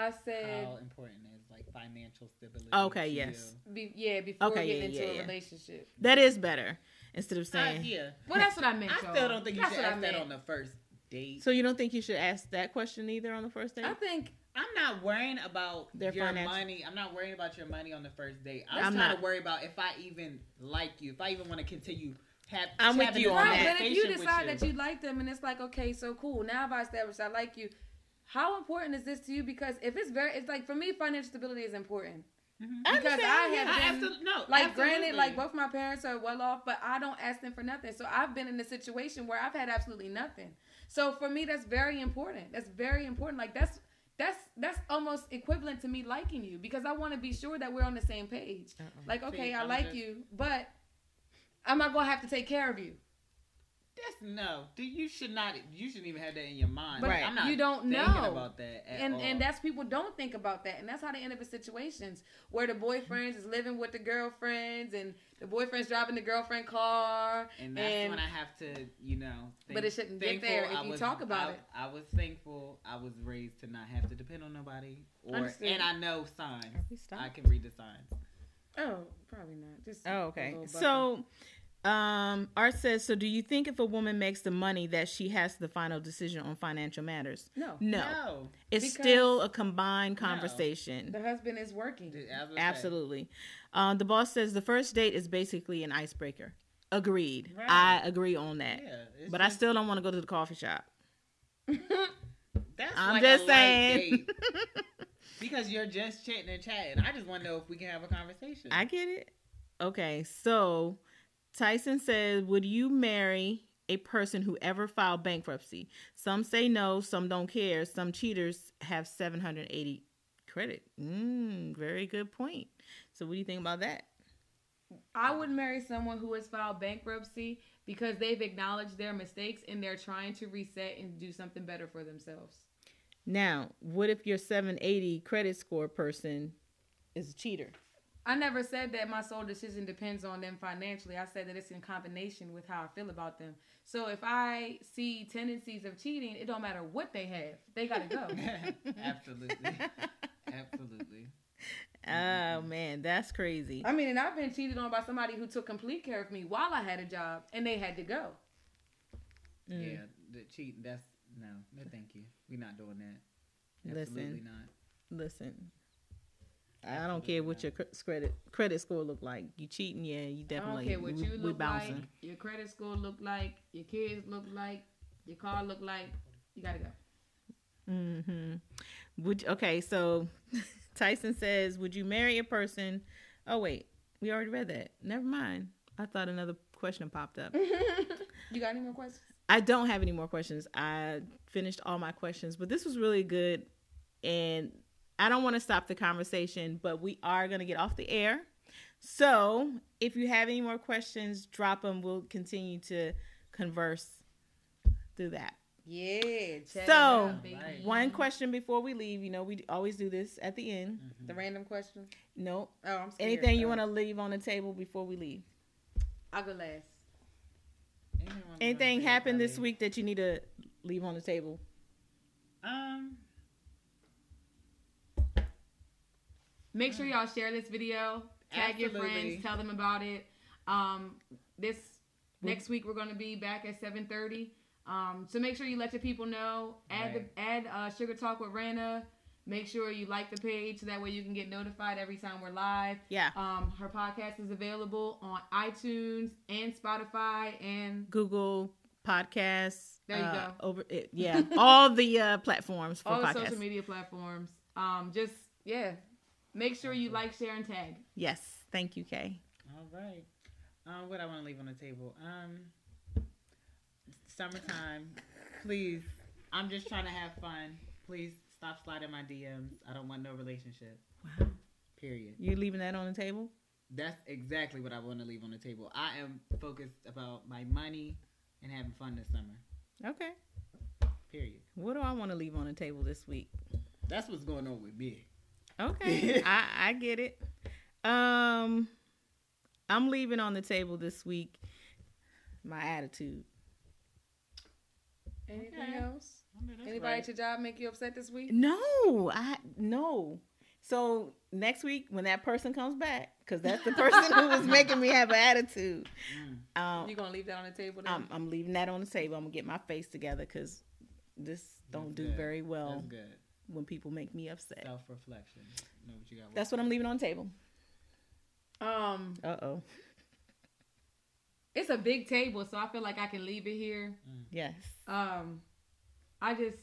I said, How important is like financial stability? Okay, to yes. you? be, yeah, before Okay, getting yeah, into yeah, a yeah. relationship. That is better instead of Uh, saying. yeah. Well, that's what I meant. I y'all. still don't think you That's should ask that on the first date. So you don't think you should ask that question either on the first date? I think I'm not worrying about Their your financial- money. I'm not worrying about your money on the first date. I'm, I'm trying not. to worry about if I even like you, if I even want to continue. Have, I'm with you on right, that. but if you conversation with decide that you like them and it's like, okay, so cool. Now I've established I like you. How important is this to you? Because if it's very, it's like for me, financial stability is important. Mhm. I because understand, I have yeah. I been- absolutely, no, Like, granted, like both my parents are well off, but I don't ask them for nothing. So I've been in a situation where I've had absolutely nothing. So for me, that's very important. That's very important. Like that's that's that's almost equivalent to me liking you because I want to be sure that we're on the same page. Uh-uh. Like, okay, See, I like just- you, but I'm not gonna have to take care of you. That's no. Dude, you should not. You shouldn't even have that in your mind. But Right. I'm not you don't thinking know. about that at and all. and that's people don't think about that, and that's how they end up in situations where the boyfriends is living with the girlfriends, and the boyfriend's driving the girlfriend car, And that's and- when I have to, you know. But it shouldn't get there if I you was- talk about I, it. I was thankful I was raised to not have to depend on nobody, or Understood. and I know signs. Are we stopped? I can read the signs. oh, probably not. Just Oh, okay. So, um, Art says, so do you think if a woman makes the money that she has the final decision on financial matters? no, No, it's Because- still a combined No. conversation. the husband is working. As I say. Absolutely. Um, the boss says the first date is basically an icebreaker. Agreed. Right. I agree on that. Yeah, it's But I still don't want to go to the coffee shop. That's I'm like just a light saying. date. because you're just chatting and chatting. I just want to know if we can have a conversation. I get it. Okay, so Tyson says, Would you marry a person who ever filed bankruptcy? Some say no, some don't care. Some cheaters have 780 credit. Mm, very good point. So, what do you think about that? I would marry someone who has filed bankruptcy because they've acknowledged their mistakes and they're trying to reset and do something better for themselves. Now, what if your 780 credit score person is a cheater? I never said that my sole decision depends on them financially. I said that it's in combination with how I feel about them. So if I see tendencies of cheating, it don't matter what they have. They got to go. Absolutely. Absolutely. Oh man, that's crazy. I mean, and I've been cheated on by somebody who took complete care of me while I had a job and they had to go. Mm. Yeah, the cheating. That's no, no, thank you. We're not doing that. Listen. Absolutely not. Listen, I don't care what your credit credit score look like. You cheating, yeah, you I definitely. don't care what you we look bouncing. like, your credit score look like, your kids look like, your car look like. You gotta go. Mm-hmm. Would okay, so Tyson says, "Would you marry a person?" Oh wait, we already read that. Never mind. I thought another question popped up. You got any more questions? I don't have any more questions. I finished all my questions, but this was really good, and I don't want to stop the conversation, but we are going to get off the air. So if you have any more questions, drop them. We'll continue to converse through that. Yeah. So, out, One question before we leave. You know, we always do this at the end. The random question. Nope. Oh, I'm scared. Anything you Oh. want to leave on the table before we leave? I'll go last. Anything happened this week that you need to leave on the table? Um, Make sure y'all share this video. Tag your friends. Tell them about it. Um, this next week we're gonna be back at seven thirty. Um, so make sure you let your people know. Add Right. the add uh, Sugar Talk with Rana. Make sure you like the page so that way you can get notified every time we're live. Yeah. Um, her podcast is available on iTunes and Spotify and Google Podcasts. There you uh, go. Over it, yeah, all the uh, platforms for all the social media platforms. Um, just yeah, make sure you like, share, and tag. Yes, thank you, Kay. all right. Um, what I want to leave on the table. Um, summertime. Please, I'm just trying to have fun. Please stop sliding my DMs. I don't want no relationship. Wow, Period. you leaving that on the table? That's exactly what I want to leave on the table. I am focused about my money and having fun this summer. Okay. Period. What do I want to leave on the table this week? That's what's going on with me. Okay, I I get it. Um, I'm leaving on the table this week my attitude. Anything Okay. else? I know Anybody right. at your job make you upset this week? No, I no. So next week when that person comes back, because that's the person who was making me have an attitude. Mm. Um, You gonna leave that on the table? Then? I'm, I'm leaving that on the table. I'm gonna get my face together because this don't That's do good. very well That's good. When people make me upset. Self reflection. Know what you got. That's what I'm leaving on the table. um, Uh oh. it's a big table, so I feel like I can leave it here. Yes. Um, I just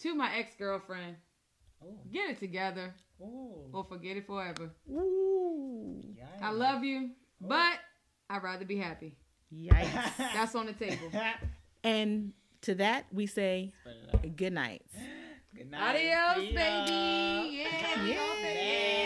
to my ex girlfriend, Oh. get it together Oh. or forget it forever. Ooh. I love you, but I'd rather be happy. Yikes. That's on the table. and to that we say Spread it out. good night. Good night. Adios, See baby. Yeah, Yeah. baby.